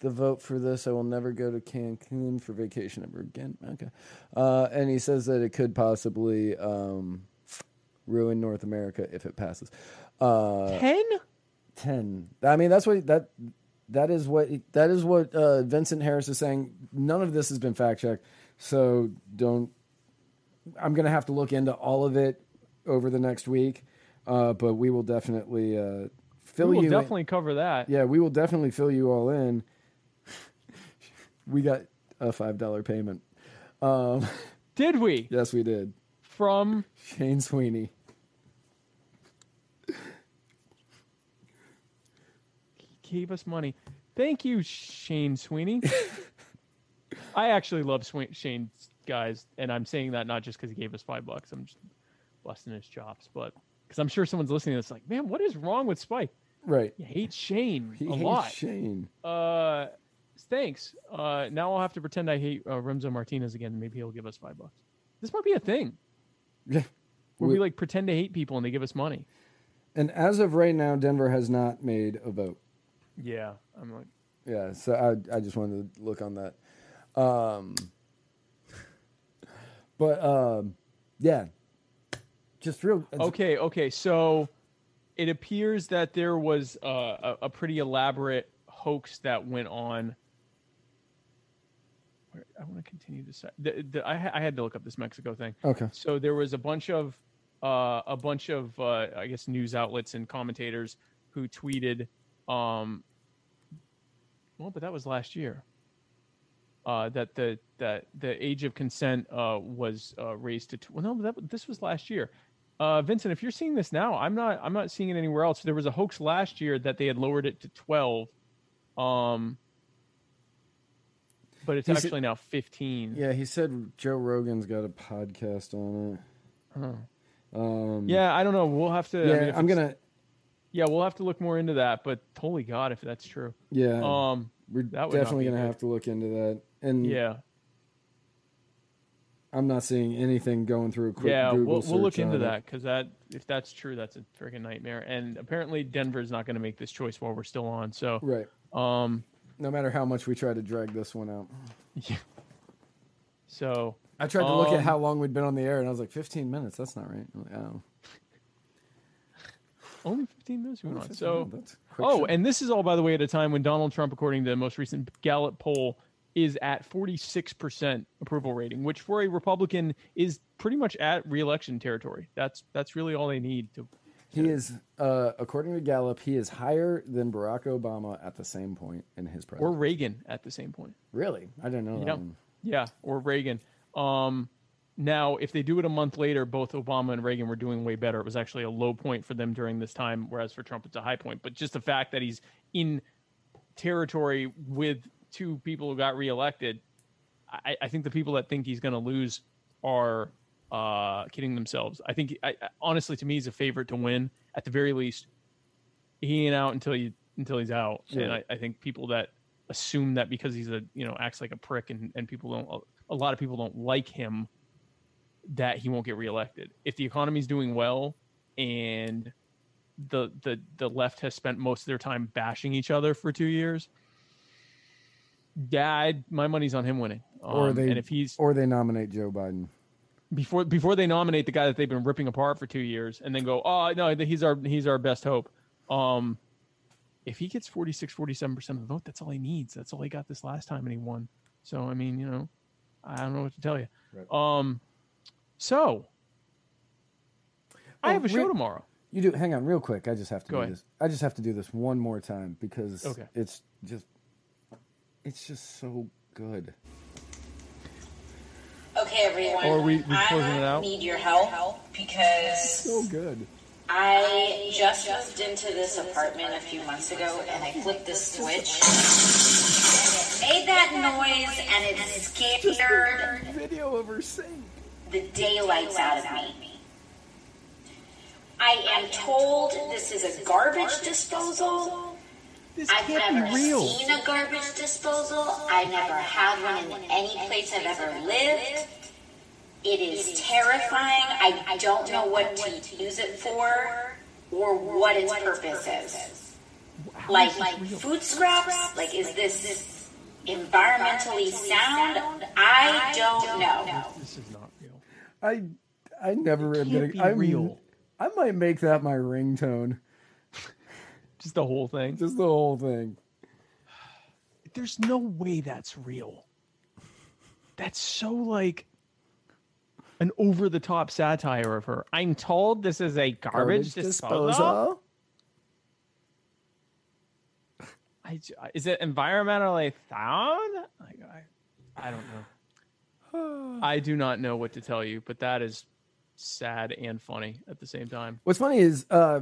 the vote for this. I will never go to Cancun for vacation ever again. Okay. Uh, and he says that it could possibly um, ruin North America if it passes. Uh, Ten? 10. I mean, that's what that that is what that is what uh, Vincent Harris is saying. None of this has been fact checked, so don't. I'm going to have to look into all of it over the next week, uh, but we will definitely uh, fill you. We will you. in- definitely cover that. yeah, we will definitely fill you all in. we got a five dollar payment. Um, Did we? yes, we did. From Shane Sweeney. He gave us money. Thank you, Shane Sweeney. I actually love Swa- Shane guys, and I'm saying that not just because he gave us five bucks. I'm just busting his chops, but because I'm sure someone's listening that's like, man, what is wrong with Spike? Right. You hate Shane He a hates lot. Shane. Uh, thanks. Uh, now I'll have to pretend I hate uh, Remzo Martinez again. Maybe he'll give us five bucks. This might be a thing Yeah. where We- we like pretend to hate people and they give us money. And as of right now, Denver has not made a vote. Yeah, I'm like, Yeah, so I I just wanted to look on that. Um, but um, yeah, just real. Okay, okay. So it appears that there was uh, a, a pretty elaborate hoax that went on I want to continue to say. The, the, I, I had to look up this Mexico thing. Okay. So there was a bunch of uh, a bunch of uh, I guess news outlets and commentators who tweeted, um, well, but that was last year. Uh, that the that the age of consent uh, was uh, raised to tw- well, no, that, this was last year. Uh, Vincent, if you're seeing this now, I'm not. I'm not seeing it anywhere else. There was a hoax last year that they had lowered it to 12, um, but it's He said- actually now 15. Yeah, he said Joe Rogan's got a podcast on it. Um, Yeah, I don't know. We'll have to. I yeah, mean, if I'm gonna. Yeah, we'll have to look more into that. But holy God, if that's true, Yeah, um, we're that would definitely gonna good. have to look into that. And yeah, I'm not seeing anything going through a quick yeah, Google we'll we'll look into it. that because that if that's true, that's a freaking nightmare. And apparently, Denver's not going to make this choice while we're still on. So, Right. um, No matter how much we try to drag this one out. Yeah. So I tried to look at Um, how long we'd been on the air, and I was like, 15 minutes. That's not right. I'm like, oh, only 15 minutes we went on. So, minutes, that's quick oh, shit. and this is all by the way at a time when Donald Trump, according to the most recent Gallup poll, is at 46% approval rating, which for a Republican is pretty much at reelection territory. That's that's really all they need to he is, uh, according to Gallup, he is higher than Barack Obama at the same point in his presidency, or. Reagan at the same point. really? I didn't know that. Yeah, yeah, or Reagan. Um, now, if they do it a month later, both Obama and Reagan were doing way better. It was actually a low point for them during this time, whereas for Trump, it's a high point. But just the fact that he's in territory with two people who got reelected, I, I think the people that think he's going to lose are uh, kidding themselves. I think, I, I- honestly, to me, he's a favorite to win. At the very least, he ain't out until you until he's out. And I, I think people that assume that because he's a you know acts like a prick and, and people don't a lot of people don't like him that he won't get reelected. If the economy's doing well and the the the left has spent most of their time bashing each other for two years, yeah, I, my money's on him winning. Or Um, they, and if he's or they nominate Joe Biden. before before they nominate the guy that they've been ripping apart for two years and then go oh no he's our he's our best hope um if he gets 46 47% of the vote that's all he needs that's all he got this last time and he won so i mean you know i don't know what to tell you Right. um so i Oh, have a show re- tomorrow You do. Hang on, real quick. I just have to Go do ahead. this. I just have to do this one more time because Okay. it's just, it's just so good. Okay, everyone. Or we- we closing it I out? need your help because So good. I just moved into this apartment a few months ago and I flipped this switch. And it made that noise and it scared Video of her sing. the daylights out of me. I am told this is a garbage disposal. This I've can't never be real seen a garbage disposal. I've never had one in any place I've ever lived. It is terrifying. I, I don't know what to use it for or what its purpose is. Like, like food scraps? Like, is this environmentally sound? I don't know. this is not real I I never can't admitted. be I'm, real. I might make that my ringtone. Just the whole thing Just the whole thing. there's no way that's real. That's so like an over the top satire of her. I'm told this is a garbage, disposal. I is it environmentally sound? Like, I, I don't know. I do not know what to tell you, but that is sad and funny at the same time. What's funny is, uh,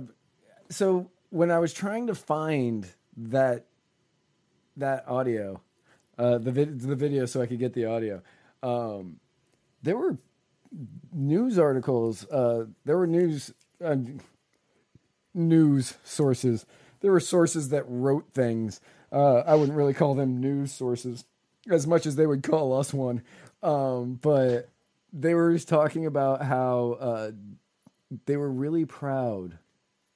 so when I was trying to find that that audio, uh, the vid- the video, so I could get the audio, um, there were news articles. Uh, there were news uh, news sources. There were sources that wrote things. Uh, I wouldn't really call them news sources as much as they would call us one. Um, but they were just talking about how uh, they were really proud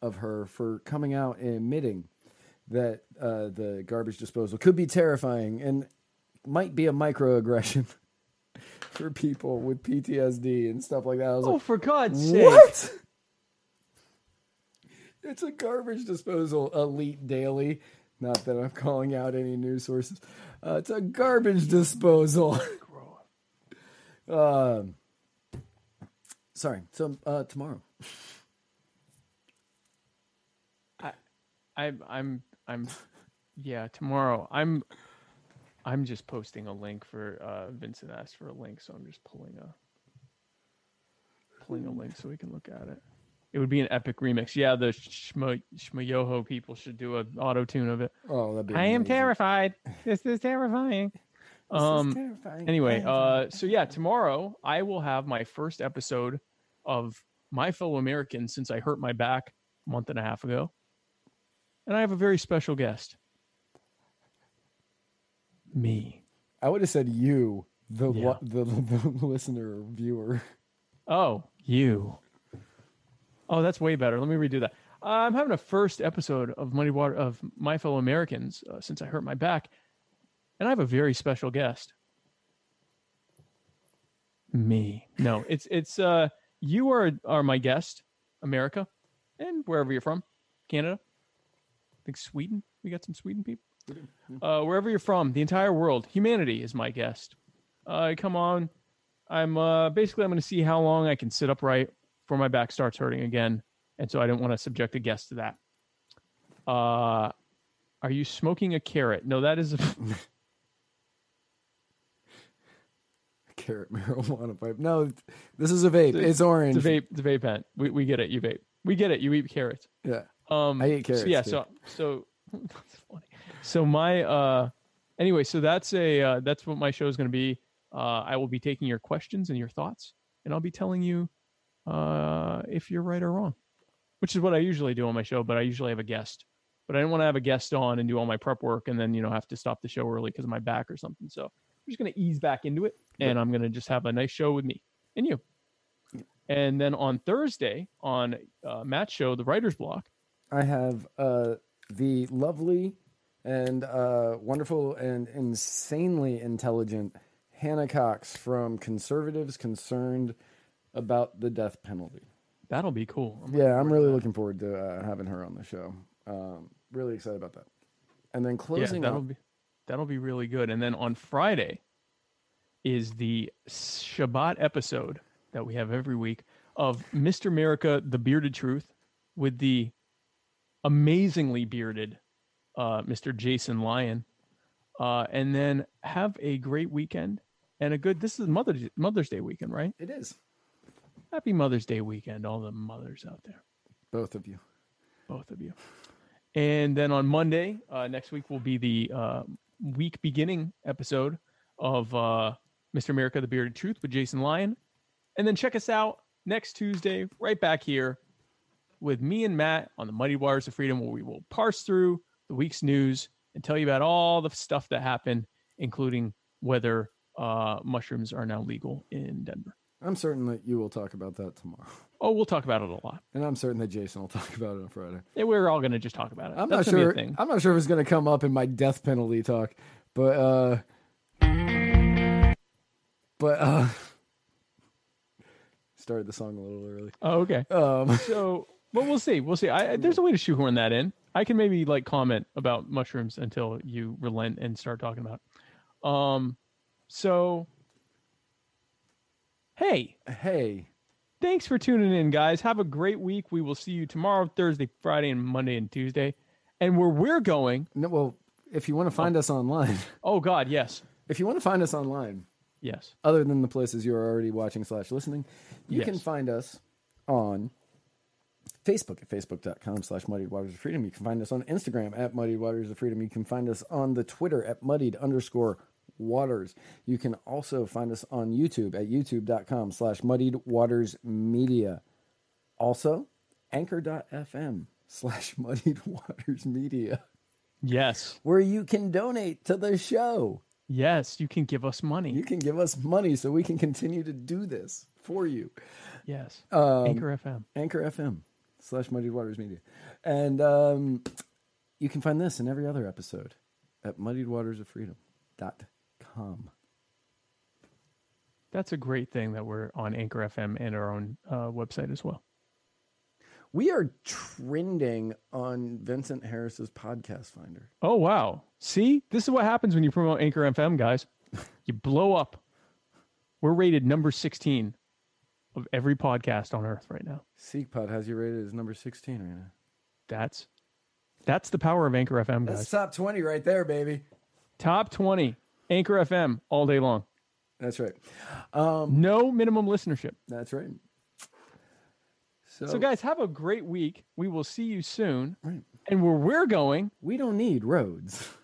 of her for coming out and admitting that uh, the garbage disposal could be terrifying and might be a microaggression for people with PTSD and stuff like that. I was Oh, like, for God's sake! what? It's a garbage disposal elite daily. Not that I'm calling out any news sources. Uh, it's a garbage disposal. um, sorry. So uh, tomorrow. I, I'm, I'm, yeah. Tomorrow, I'm, I'm just posting a link for uh, Vincent asked for a link, so I'm just pulling a, pulling a link so we can look at it. It would be an epic remix. Yeah, the Shmo, Schmoyoho people should do an auto tune of it. Oh, that'd be. I am amazing. terrified. This is terrifying. This is Um, terrifying. Anyway, uh, so yeah, tomorrow I will have my first episode of My Fellow Americans since I hurt my back a month and a half ago, and I have a very special guest. Me. I would have said you, the Yeah. the, the listener or viewer. Oh, you. Oh, that's way better. Let me redo that. I'm having a first episode of Muddy Water of My Fellow Americans uh, since I hurt my back, and I have a very special guest. Me. No, it's it's uh you are are my guest, America, and wherever you're from, Canada. Think Sweden. We got some Sweden people. Uh, wherever you're from, the entire world, humanity is my guest. Uh, come on, I'm uh, basically I'm going to see how long I can sit upright before my back starts hurting again, and so I don't want to subject a guest to that. Uh, are you smoking a carrot? No, that is. A, Carrot marijuana pipe. No, this is a vape. It's orange. it's a vape. It's a vape pen. We we get it. You vape. We get it. You eat carrots. Yeah. Um, I So carrots, yeah. too. So so that's funny. So my uh, anyway. So that's a uh, that's what my show is going to be. Uh, I will be taking your questions and your thoughts, and I'll be telling you uh, if you're right or wrong, which is what I usually do on my show. But I usually have a guest. But I didn't want to have a guest on and do all my prep work and then you know have to stop the show early because of my back or something. So I'm just going to ease back into it, and I'm going to just have a nice show with me and you. And then on Thursday on uh, Matt's show, the Writer's Block, I have uh, the lovely and uh, wonderful and insanely intelligent Hannah Cox from Conservatives Concerned about the Death Penalty. that'll be cool. I'm Yeah, I'm really looking forward to uh, having her on the show. Um, really excited about that. And then yeah, closing that'll up, be that'll be really good. And then on Friday is the Shabbat episode that we have every week of Mr. America, the Bearded Truth, with the amazingly bearded uh, Mr. Jason Lyon. Uh, and then have a great weekend and a good. This is Mother's Mother's Day weekend, right? it is Happy Mother's Day weekend, all the mothers out there. both of you. both of you. And then on Monday, uh, next week will be the uh, week beginning episode of uh, Mr. America: The Bearded Truth with Jason Lyon. And then check us out next Tuesday, right back here with me and Matt on the Muddy Waters of Freedom, where we will parse through the week's news and tell you about all the stuff that happened, including whether uh, mushrooms are now legal in Denver. I'm certain that you will talk about that tomorrow. Oh, we'll talk about it a lot. And I'm certain that Jason will talk about it on Friday. Yeah, we're all going to just talk about it. I'm That's not gonna be a sure. I'm not sure if it's going to come up in my death penalty talk, but uh, but uh, started the song a little early. Oh, okay. Um, So, but we'll see. We'll see. I, I- there's a way to shoehorn that in. I can maybe like comment about mushrooms until you relent and start talking about. It. Um, so, hey, hey, thanks for tuning in, guys. Have a great week. We will see you tomorrow, Thursday, Friday, and Monday and Tuesday. And where we're going, no, well, if you want to find us online, oh God, yes, if you want to find us online, yes, other than the places you are already watching slash listening, you can find us on Facebook at facebook.com slash muddied waters of freedom. You can find us on Instagram at muddied waters of freedom. You can find us on the Twitter at muddied underscore waters. You can also find us on YouTube at youtube.com slash muddied waters media. Also, anchor.fm slash muddied waters media, yes, where you can donate to the show. yes. You can give us money. You can give us money so we can continue to do this for you. yes, Um, Anchor FM. Anchor FM slash Muddied Waters Media. And um, you can find this and every other episode at muddiedwatersoffreedom.com. That's a great thing that we're on Anchor FM and our own uh, website as well. We are trending on Vincent Harris's podcast finder. Oh wow! See, this is what happens when you promote Anchor FM, guys. You blow up. We're rated number sixteen of every podcast on Earth right now. SeekPod has you rated as number 16 right now. That's that's the power of Anchor FM, guys. That's top 20 right there, baby. Top twenty, Anchor FM all day long. That's right. Um, no minimum listenership. That's right. So, So, guys, have a great week. We will see you soon. Right. And where we're going, we don't need roads.